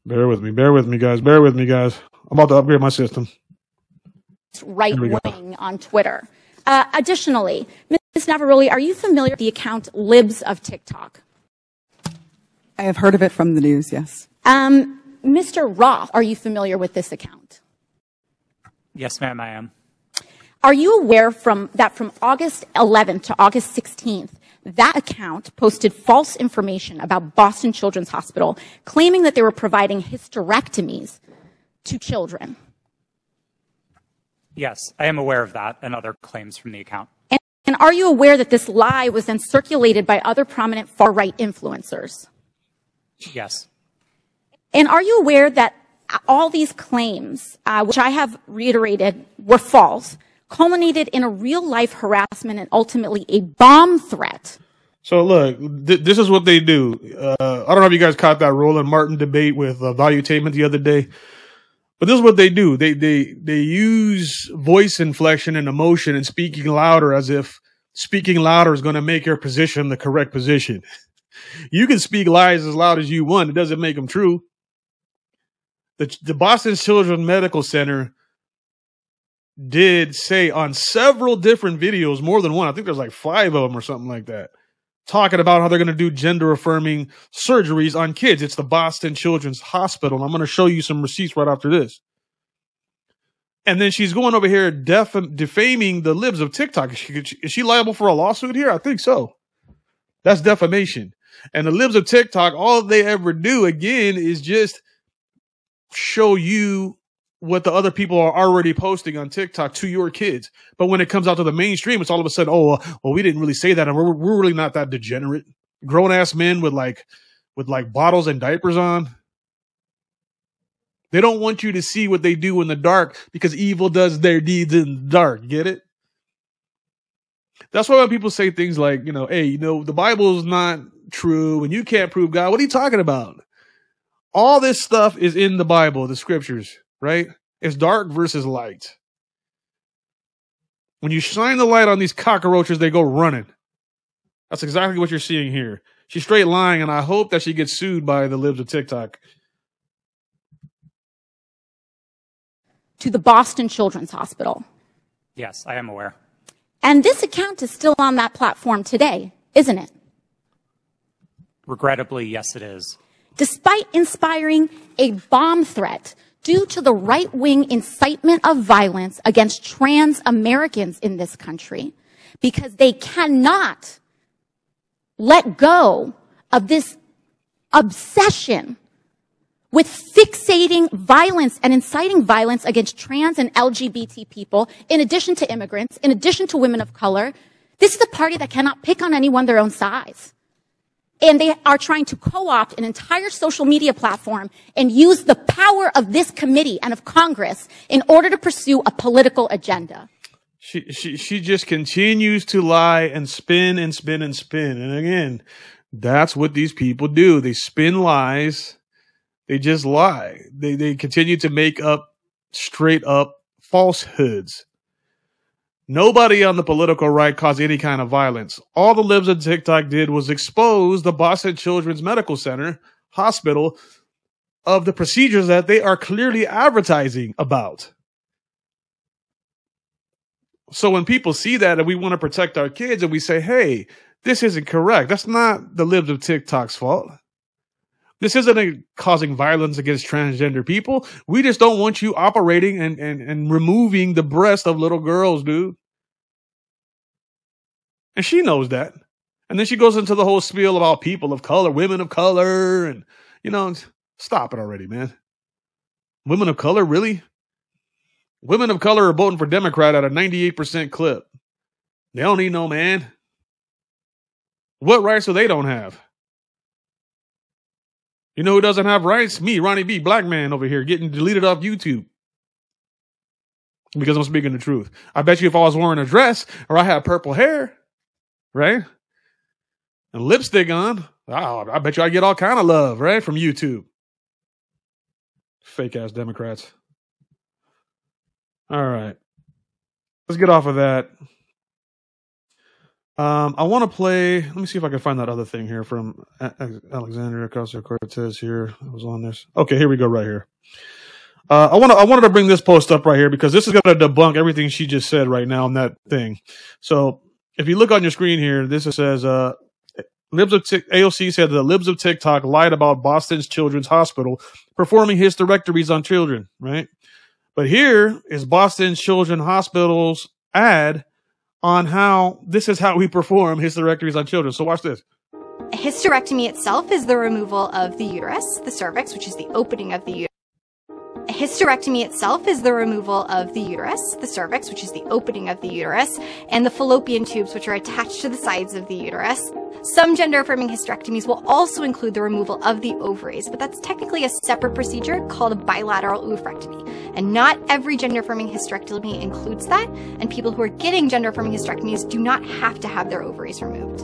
Bear with me, bear with me, guys. Bear with me, guys. I'm about to upgrade my system. right There we go. wing on Twitter. Uh, additionally, Ms. Navaroli, are you familiar with the account Libs of TikTok? I have heard of it from the news, yes. Um, Mr. Roth, are you familiar with this account? Yes, ma'am, I am. Are you aware from that from August 11th to August 16th, that account posted false information about Boston Children's Hospital, claiming that they were providing hysterectomies to children? Yes, I am aware of that and other claims from the account. And, and are you aware that this lie was then circulated by other prominent far right influencers? Yes. And are you aware that all these claims, uh, which I have reiterated were false, culminated in a real life harassment and ultimately a bomb threat? So look, th- this is what they do. Uh, I don't know if you guys caught that Roland Martin debate with uh, Valuetainment the other day, but this is what they do. They they they use voice inflection and emotion and speaking louder as if speaking louder is going to make your position the correct position. You can speak lies as loud as you want; it doesn't make them true. The the Boston Children's Medical Center did say on several different videos, more than one. I think there's like five of them or something like that talking about how they're going to do gender affirming surgeries on kids. It's the Boston Children's Hospital. And I'm going to show you some receipts right after this. And then she's going over here def- defaming the libs of TikTok. Is she, is she liable for a lawsuit here? I think so. That's defamation. And the libs of TikTok, all they ever do again is just show you what the other people are already posting on TikTok to your kids. But when it comes out to the mainstream, it's all of a sudden, oh, uh, well, we didn't really say that, and we're we're really not that degenerate. Grown ass men with like with like bottles and diapers on. They don't want you to see what they do in the dark because evil does their deeds in the dark. Get it? That's why when people say things like, you know, hey, you know, the Bible is not true and you can't prove God. What are you talking about? All this stuff is in the Bible, the scriptures, right? It's dark versus light. When you shine the light on these cockroaches, they go running. That's exactly what you're seeing here. She's straight lying, and I hope that she gets sued by the libs of TikTok. To the Boston Children's Hospital. Yes, I am aware. And this account is still on that platform today, isn't it? Regrettably, yes, it is. Despite inspiring a bomb threat due to the right wing incitement of violence against trans Americans in this country, because they cannot let go of this obsession with fixating violence and inciting violence against trans and LGBT people, in addition to immigrants, in addition to women of color. This is a party that cannot pick on anyone their own size. And they are trying to co-opt an entire social media platform and use the power of this committee and of Congress in order to pursue a political agenda. She, she, she just continues to lie and spin and spin and spin. And again, that's what these people do. They spin lies. They just lie. They, they continue to make up straight up falsehoods. Nobody on the political right caused any kind of violence. All the libs of TikTok did was expose the Boston Children's Medical Center hospital of the procedures that they are clearly advertising about. So when people see that and we want to protect our kids and we say, hey, this isn't correct, that's not the libs of TikTok's fault. This isn't a, causing violence against transgender people. We just don't want you operating and, and, and removing the breast of little girls, dude. And she knows that. And then she goes into the whole spiel about people of color, women of color, and, you know, stop it already, man. Women of color, really? Women of color are voting for Democrat at a 98% clip. They don't need no man. What rights do they don't have? You know who doesn't have rights? Me, Ronnie B, black man over here, getting deleted off YouTube. Because I'm speaking the truth. I bet you if I was wearing a dress or I had purple hair, right? And lipstick on, I bet you I get all kind of love, right? From YouTube. Fake ass Democrats. All right. Let's get off of that. Um, I want to play. Let me see if I can find that other thing here from Alexandria Ocasio Cortez. Here, it was on this. Okay, here we go. Right here. Uh, I want to. I wanted to bring this post up right here because this is going to debunk everything she just said right now on that thing. So, if you look on your screen here, this says, uh, "Libs of T- AOC said the libs of TikTok lied about Boston's Children's Hospital performing hysterectomies on children." Right, but here is Boston Children's Hospital's ad on how this is how we perform hysterectomies on children. So watch this. A hysterectomy itself is the removal of the uterus, the cervix, which is the opening of the uterus. A hysterectomy itself is the removal of the uterus, the cervix, which is the opening of the uterus, and the fallopian tubes, which are attached to the sides of the uterus. Some gender affirming hysterectomies will also include the removal of the ovaries, but that's technically a separate procedure called a bilateral oophorectomy. And not every gender affirming hysterectomy includes that, and people who are getting gender affirming hysterectomies do not have to have their ovaries removed.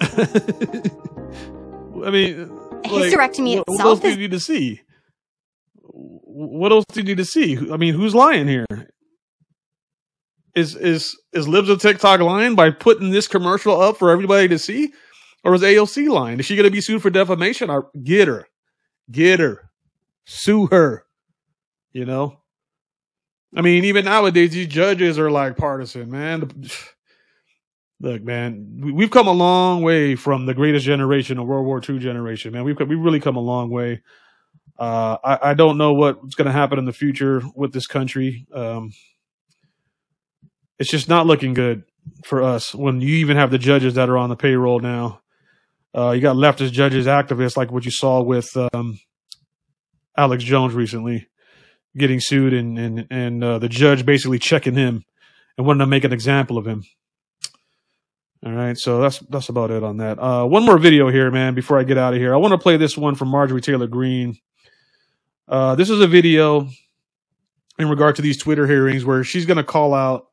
[laughs] I mean, Hysterectomy what, what itself else do you need to see? What else do you need to see? I mean, who's lying here? Is is is Libs of TikTok lying by putting this commercial up for everybody to see, or is AOC lying? Is she going to be sued for defamation? Or get her, get her, sue her. You know, I mean, even nowadays these judges are like partisan, man. Look, man, we- we've come a long way from the greatest generation, the World War II generation, man. We've we've really come a long way. Uh, I, I don't know what's going to happen in the future with this country. Um, it's just not looking good for us when you even have the judges that are on the payroll now. Uh, you got leftist judges, activists, like what you saw with um, Alex Jones recently, getting sued, and and and uh, the judge basically checking him and wanting to make an example of him. All right, so that's that's about it on that. Uh, one more video here, man. Before I get out of here, I want to play this one from Marjorie Taylor Greene. Uh, this is a video in regard to these Twitter hearings where she's going to call out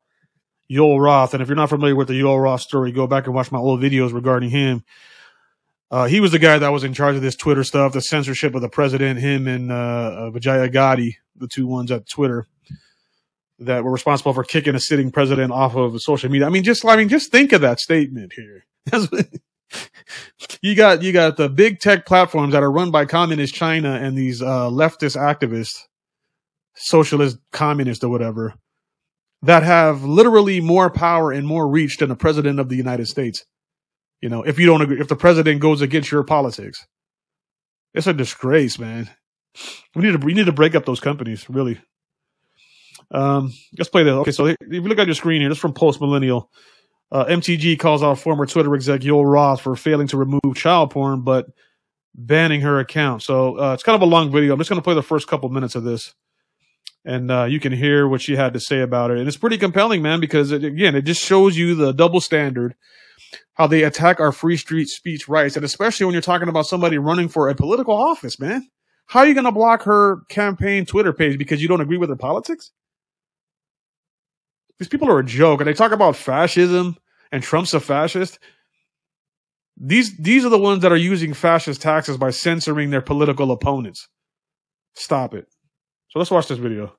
Yoel Roth. And if you're not familiar with the Yoel Roth story, go back and watch my old videos regarding him. Uh, he was the guy that was in charge of this Twitter stuff, the censorship of the president, him and uh, uh, Vijaya Gadde, the two ones at Twitter that were responsible for kicking a sitting president off of social media. I mean, just I mean, just think of that statement here. [laughs] [laughs] You got you got the big tech platforms that are run by communist China and these uh, leftist activists, socialist, communist, or whatever, that have literally more power and more reach than the president of the United States. You know, if you don't agree, if the president goes against your politics, it's a disgrace, man. We need to we need to break up those companies, really. Um, let's play this. Okay, so if you look at your screen here, this is from Post Millennial. Uh, MTG calls out former Twitter exec Yoel Roth for failing to remove child porn, but banning her account. So uh, it's kind of a long video. I'm just going to play the first couple minutes of this, and uh, you can hear what she had to say about it. And it's pretty compelling, man, because it, again, it just shows you the double standard, how they attack our free street speech rights, and especially when you're talking about somebody running for a political office, man. How are you going to block her campaign Twitter page because you don't agree with her politics? These people are a joke, and they talk about fascism and Trump's a fascist. These these are the ones that are using fascist taxes by censoring their political opponents. Stop it. So let's watch this video.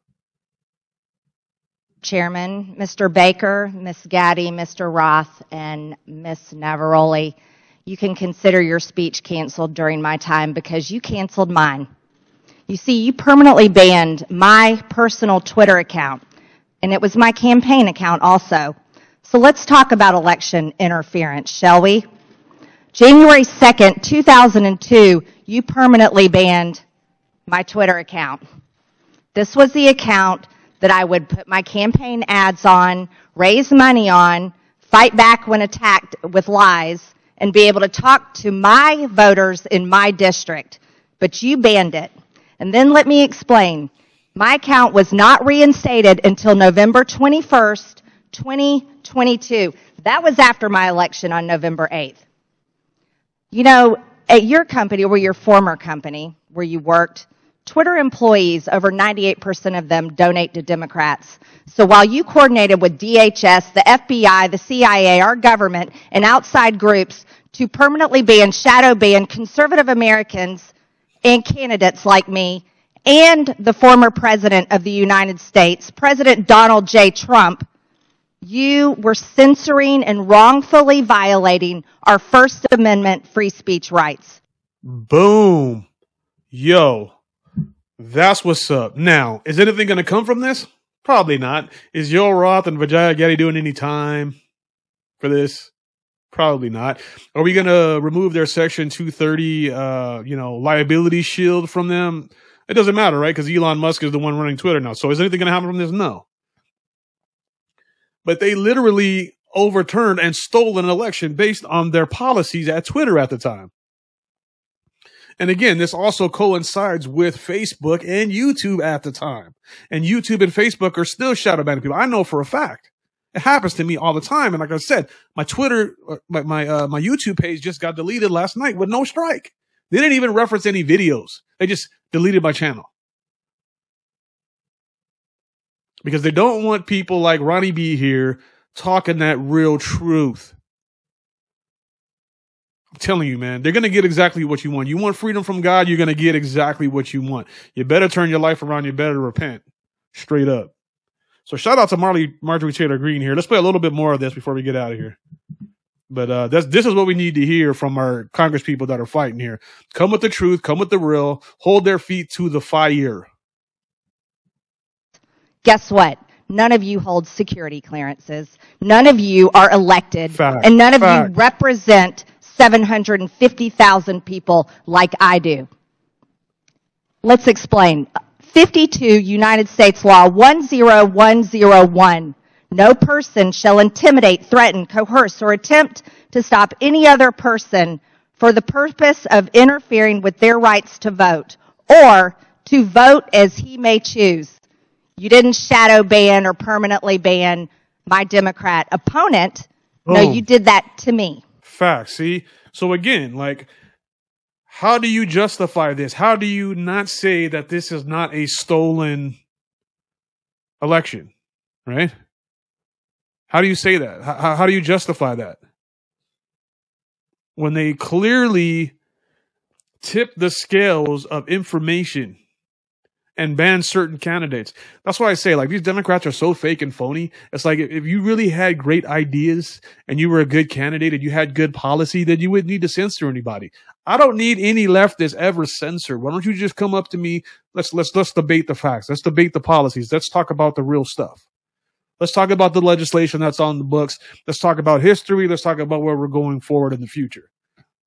Chairman, Mr. Baker, Ms. Gadde, Mr. Roth, and Ms. Navaroli, you can consider your speech canceled during my time because you canceled mine. You see, you permanently banned my personal Twitter account, and it was my campaign account also. So let's talk about election interference, shall we? January 2nd, 2002, you permanently banned my Twitter account. This was the account that I would put my campaign ads on, raise money on, fight back when attacked with lies, and be able to talk to my voters in my district. But you banned it. And then let me explain. My account was not reinstated until November 21st, 2022. That was after my election on November 8th. You know, at your company or your former company where you worked, Twitter employees, over 98% of them donate to Democrats. So while you coordinated with DHS, the FBI, the CIA, our government, and outside groups to permanently ban, shadow ban conservative Americans and candidates like me and the former president of the United States, President Donald J. Trump, you were censoring and wrongfully violating our First Amendment free speech rights. Boom. Yo, that's what's up. Now, is anything going to come from this? Probably not. Is Yoel Roth and Vijaya Gadde doing any time for this? Probably not. Are we going to remove their Section 230, uh, you know, liability shield from them? It doesn't matter, right? Because Elon Musk is the one running Twitter now. So is anything going to happen from this? No. But they literally overturned and stole an election based on their policies at Twitter at the time. And again, this also coincides with Facebook and YouTube at the time. And YouTube and Facebook are still shadow banning people. I know for a fact. It happens to me all the time. And like I said, my Twitter, uh, my my, uh, my YouTube page just got deleted last night with no strike. They didn't even reference any videos. They just deleted my channel because they don't want people like Ronnie B here talking that real truth. I'm telling you, man, they're going to get exactly what you want. You want freedom from God, you're going to get exactly what you want. You better turn your life around. You better repent straight up. So shout out to Marley, Marjorie Taylor Greene here. Let's play a little bit more of this before we get out of here. But uh, that's this is what we need to hear from our Congress people that are fighting here. Come with the truth, come with the real, hold their feet to the fire. Guess what? None of you hold security clearances. None of you are elected. Fact. And none of Fact. you represent 750,000 people like I do. Let's explain. 52 United States Law 10101. No person shall intimidate, threaten, coerce, or attempt to stop any other person for the purpose of interfering with their rights to vote or to vote as he may choose. You didn't shadow ban or permanently ban my Democrat opponent. No, Oh. you did that to me. Facts. See? So again, like, how do you justify this? How do you not say that this is not a stolen election? Right? How do you say that? How, how do you justify that? When they clearly tip the scales of information and ban certain candidates. That's why I say like these Democrats are so fake and phony. It's like if- you really had great ideas and you were a good candidate and you had good policy, then you wouldn't need to censor anybody. I don't need any leftist ever censored. Why don't you just come up to me? Let's let's let's debate the facts. Let's debate the policies. Let's talk about the real stuff. Let's talk about the legislation that's on the books. Let's talk about history. Let's talk about where we're going forward in the future.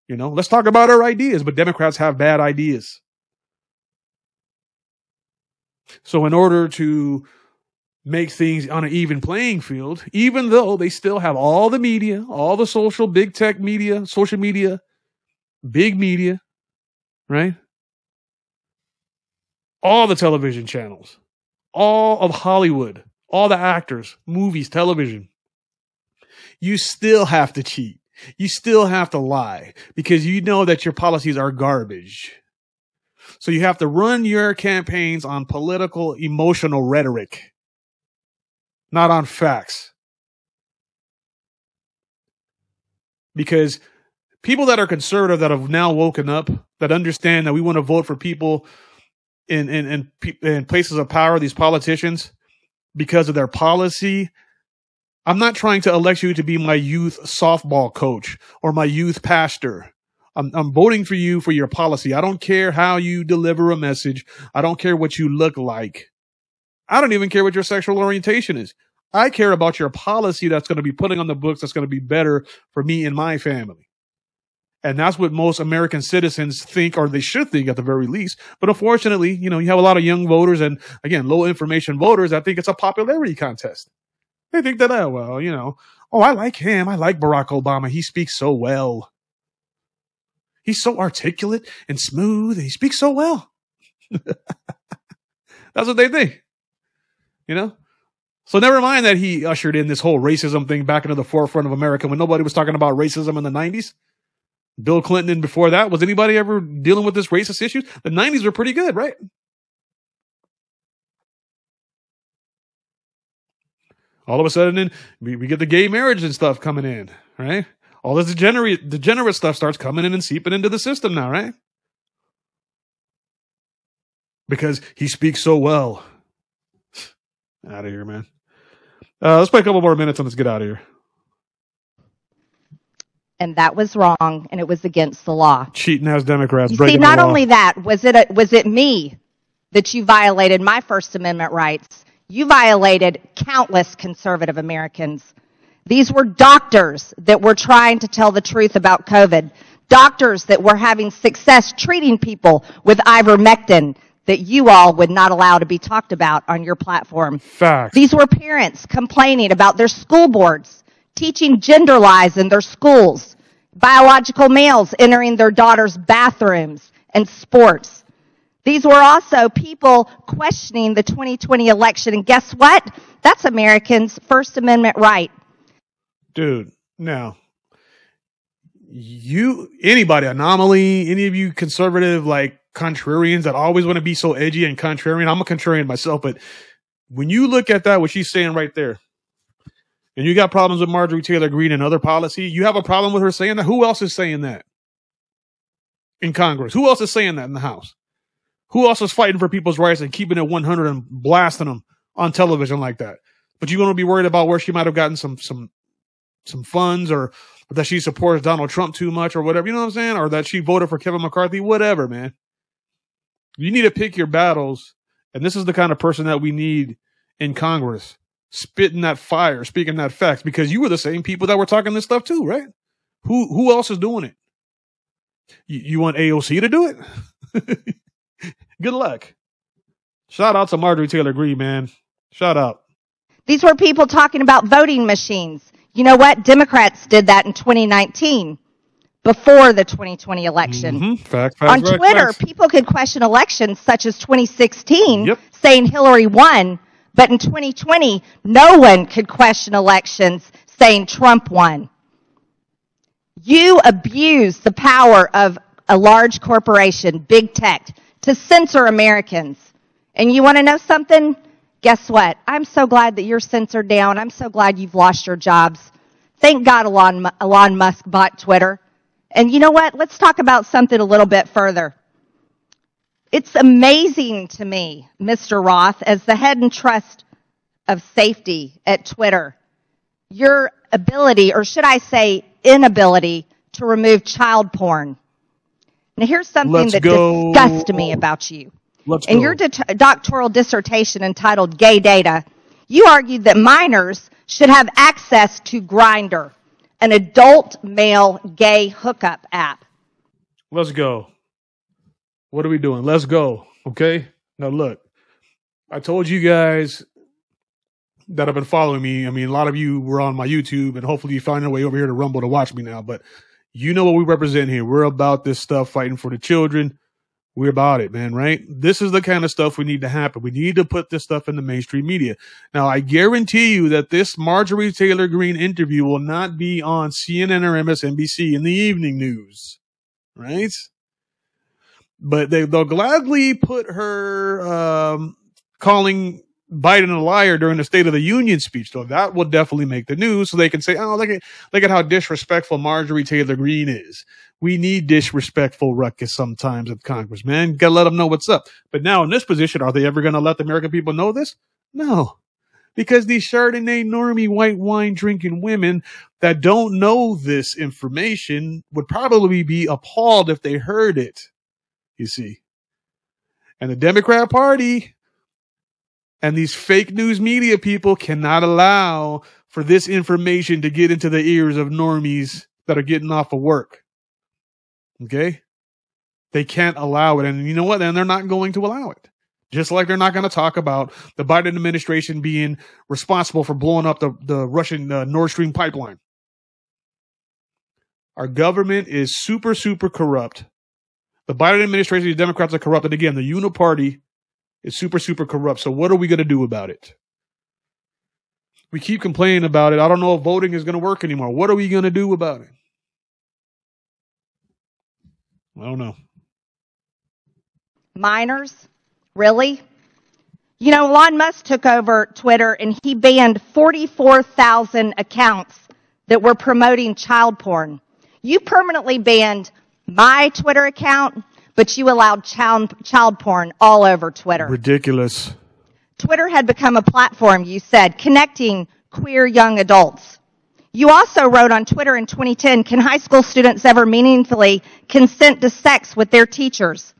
You know, let's talk about our ideas, but Democrats have bad ideas. So in order to make things on an even playing field, even though they still have all the media, all the social big tech media, social media, big media, right? All the television channels, all of Hollywood, all the actors, movies, television. You still have to cheat. You still have to lie because you know that your policies are garbage. So you have to run your campaigns on political, emotional rhetoric, not on facts. Because people that are conservative that have now woken up, that understand that we want to vote for people in in in, in places of power, these politicians, because of their policy. I'm not trying to elect you to be my youth softball coach or my youth pastor. I'm, I'm voting for you for your policy. I don't care how you deliver a message. I don't care what you look like. I don't even care what your sexual orientation is. I care about your policy that's going to be putting on the books that's going to be better for me and my family. And that's what most American citizens think, or they should think at the very least. But unfortunately, you know, you have a lot of young voters and again, low information voters that think it's a popularity contest. They think that, oh, well, you know, oh, I like him. I like Barack Obama. He speaks so well. He's so articulate and smooth. And he speaks so well. [laughs] That's what they think. You know? So never mind that he ushered in this whole racism thing back into the forefront of America when nobody was talking about racism in the 90s. Bill Clinton and before that, was anybody ever dealing with this racist issues? The 90s were pretty good, right? All of a sudden, then we, we get the gay marriage and stuff coming in, right? All this degenerate, degenerate stuff starts coming in and seeping into the system now, right? Because he speaks so well. [sighs] Out of here, man. Uh, let's play a couple more minutes and let's get out of here. And that was wrong, and it was against the law. Cheating has Democrats You see, not only that, was it a, was it me that you violated my First Amendment rights? You violated countless conservative Americans. These were doctors that were trying to tell the truth about COVID. Doctors that were having success treating people with ivermectin that you all would not allow to be talked about on your platform. Facts. These were parents complaining about their school boards, teaching gender lies in their schools, biological males entering their daughters' bathrooms and sports. These were also people questioning the 2020 election. And guess what? That's Americans' First Amendment right. Dude, now you anybody anomaly, any of you conservative like contrarians that always want to be so edgy and contrarian. I'm a contrarian myself, but when you look at that, what she's saying right there, and you got problems with Marjorie Taylor Greene and other policy, you have a problem with her saying that. Who else is saying that in Congress? Who else is saying that in the House? Who else is fighting for people's rights and keeping it 100 and blasting them on television like that? But you want to be worried about where she might have gotten some some some funds or that she supports Donald Trump too much or whatever. You know what I'm saying? Or that she voted for Kevin McCarthy, whatever, man. You need to pick your battles. And this is the kind of person that we need in Congress, spitting that fire, speaking that facts, because you were the same people that were talking this stuff too, right? Who who else is doing it? You, you want AOC to do it? [laughs] Good luck. Shout out to Marjorie Taylor Greene, man. Shout out. These were people talking about voting machines. You know what? Democrats did that in 2019 before the 2020 election. Mhm. Fact, facts, On Twitter, people could question elections such as 2016, Yep. saying Hillary won, but in 2020, no one could question elections saying Trump won. You abuse the power of a large corporation, big tech, to censor Americans. And you want to know something? Guess what? I'm so glad that you're censored down. I'm so glad you've lost your jobs. Thank God Elon, Elon Musk bought Twitter. And you know what? Let's talk about something a little bit further. It's amazing to me, Mr. Roth, as the head and trust of safety at Twitter, your ability, or should I say inability, to remove child porn. Now here's something Let's that go. disgusts me about you. Let's In go. your doctoral dissertation entitled Gay Data, you argued that minors should have access to Grindr, an adult male gay hookup app. Let's go. What are we doing? Let's go. Okay. Now look, I told you guys that have been following me. I mean, a lot of you were on my YouTube and hopefully you find your way over here to Rumble to watch me now, but you know what we represent here. We're about this stuff fighting for the children. We're about it, man, right? This is the kind of stuff we need to happen. We need to put this stuff in the mainstream media. Now, I guarantee you that this Marjorie Taylor Greene interview will not be on CNN or MSNBC in the evening news, right? But they, they'll gladly put her um, calling Biden a liar during the State of the Union speech, though. That will definitely make the news so they can say, oh, look at, look at how disrespectful Marjorie Taylor Greene is. we need disrespectful ruckus sometimes at Congress, man. Gotta let them know what's up. But now in this position, are they ever gonna let the American people know this? No. Because these Chardonnay normie white wine drinking women that don't know this information would probably be appalled if they heard it. You see. And the Democrat Party and these fake news media people cannot allow for this information to get into the ears of normies that are getting off of work. Okay? They can't allow it. And you know what? And they're not going to allow it. Just like they're not going to talk about the Biden administration being responsible for blowing up the, the Russian uh, Nord Stream pipeline. Our government is super, super corrupt. The Biden administration, the Democrats are corrupted. Again, the uniparty is super, super corrupt. So what are we going to do about it? We keep complaining about it. I don't know if voting is going to work anymore. What are we going to do about it? I don't know. Minors? Really? You know, Elon Musk took over Twitter and he banned 44,000 accounts that were promoting child porn. You permanently banned my Twitter account, but you allowed child, child porn all over Twitter. Ridiculous. Twitter had become a platform, you said, connecting queer young adults. You also wrote on Twitter in 2010, can high school students ever meaningfully consent to sex with their teachers?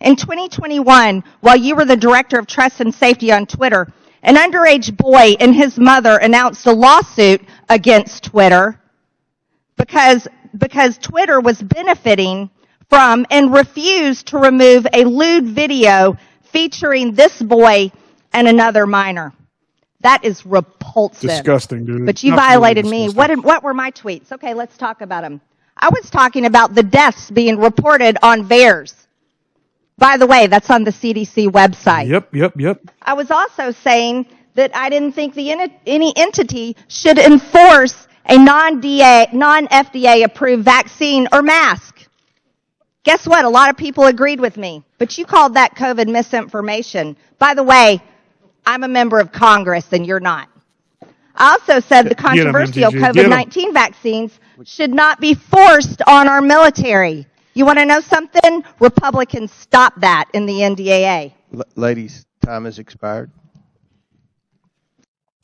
In 2021, while you were the director of trust and safety on Twitter, an underage boy and his mother announced a lawsuit against Twitter because, because Twitter was benefiting from and refused to remove a lewd video featuring this boy and another minor. That is repulsive. Disgusting, dude. But you Absolutely violated me. What, did- what were my tweets? Okay, let's talk about them. I was talking about the deaths being reported on VAERS. By the way, that's on the CDC website. Yep, yep, yep. I was also saying that I didn't think the any entity should enforce a non-DA, non-FDA approved vaccine or mask. Guess what? A lot of people agreed with me, but you called that COVID misinformation. By the way, I'm a member of Congress and you're not. I also said the controversial MTG, get 'em. COVID-19 vaccines should not be forced on our military. You want to know something? Republicans stopped that in the NDAA. L- ladies, time has expired.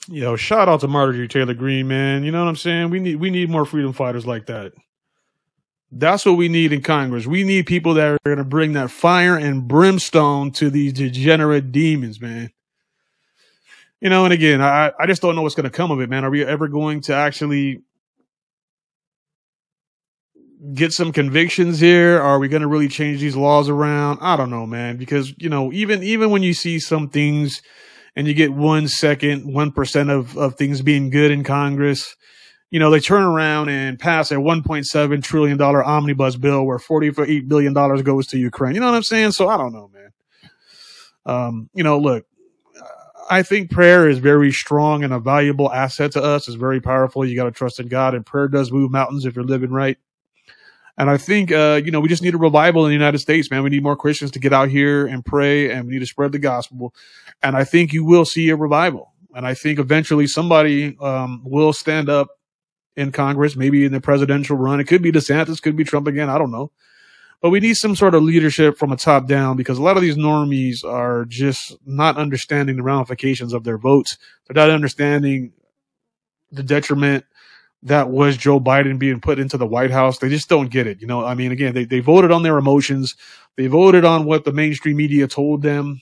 Yo, shout out to Marjorie Taylor Greene, man. You know what I'm saying? We need we need more freedom fighters like that. That's what we need in Congress. We need people that are going to bring that fire and brimstone to these degenerate demons, man. You know, and again, I I just don't know what's going to come of it, man. Are we ever going to actually get some convictions here? Are we going to really change these laws around? I don't know, man, because you know, even even when you see some things and you get one second, one percent of of things being good in Congress, you know, they turn around and pass a 1.7 trillion dollar omnibus bill where 48 billion dollars goes to Ukraine. You know what I'm saying? So I don't know, man. Um, you know, look, I think prayer is very strong and a valuable asset to us. It's very powerful. You got to trust in God, and prayer does move mountains if you're living right. And I think, uh, you know, we just need a revival in the United States, man. We need more Christians to get out here and pray, and we need to spread the gospel. And I think you will see a revival. And I think eventually somebody um, will stand up in Congress, maybe in the presidential run. It could be DeSantis, could be Trump again. I don't know. But we need some sort of leadership from a top down because a lot of these normies are just not understanding the ramifications of their votes. They're not understanding the detriment that was Joe Biden being put into the White House. They just don't get it. You know, I mean, again, they, they voted on their emotions. They voted on what the mainstream media told them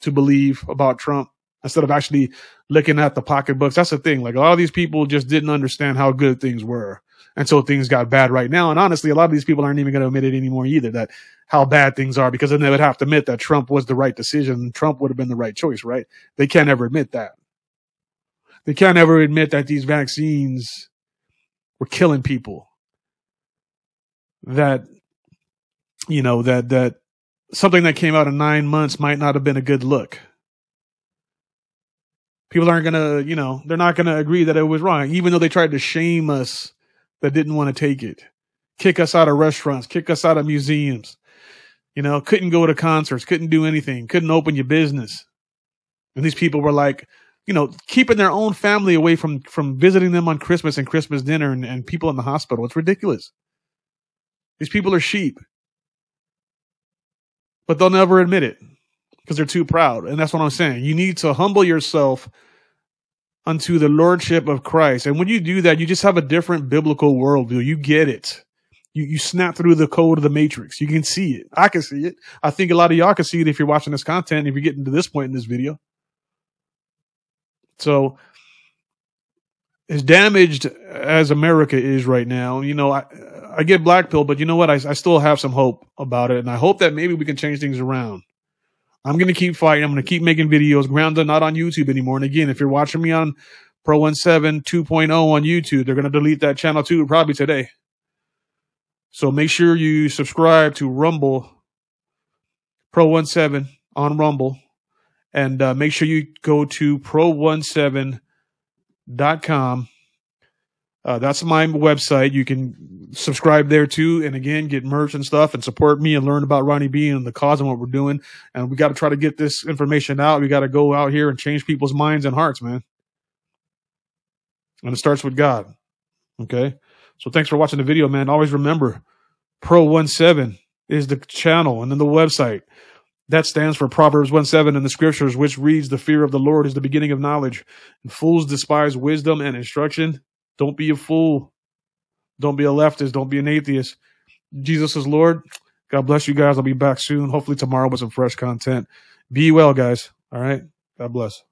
to believe about Trump instead of actually looking at the pocketbooks. That's the thing. Like a lot of these people just didn't understand how good things were until things got bad right now. And honestly, a lot of these people aren't even going to admit it anymore either that how bad things are because then they would have to admit that Trump was the right decision. Trump would have been the right choice, right? They can't ever admit that. They can't ever admit that these vaccines were killing people. That, you know, that, that something that came out in nine months might not have been a good look. People aren't to, you know, they're not to agree that it was wrong, even though they tried to shame us that didn't want to take it, kick us out of restaurants, kick us out of museums, you know, couldn't go to concerts, couldn't do anything, couldn't open your business. And these people were like, you know, keeping their own family away from from visiting them on Christmas and Christmas dinner and, and people in the hospital. It's ridiculous. These people are sheep, but they'll never admit it because they're too proud. And that's what I'm saying. You need to humble yourself unto the lordship of Christ. And when you do that, you just have a different biblical worldview. You get it. You, you snap through the code of the matrix. You can see it. I can see it. I think a lot of y'all can see it if you're watching this content, if you're getting to this point in this video. So, as damaged as America is right now, you know, I, I get black pill, but you know what? I, I still have some hope about it. And I hope that maybe we can change things around. I'm to keep fighting. I'm to keep making videos. Grounded not on YouTube anymore. And again, if you're watching me on Pro 17 2.0 on YouTube, they're to delete that channel too, probably today. So make sure you subscribe to Rumble Pro 17 on Rumble. And uh, make sure you go to pro17.com. Uh, that's my website. You can subscribe there too. And again, get merch and stuff and support me and learn about Ronnie B and the cause and what we're doing. And we got to try to get this information out. We got to go out here and change people's minds and hearts, man. And it starts with God. Okay. So thanks for watching the video, man. Always remember Pro 17 is the channel and then the website. That stands for Proverbs 1 7 in the scriptures, which reads, The fear of the Lord is the beginning of knowledge. And fools despise wisdom and instruction. Don't be a fool. Don't be a leftist. Don't be an atheist. Jesus is Lord. God bless you guys. I'll be back soon. Hopefully tomorrow with some fresh content. Be well, guys. All right. God bless.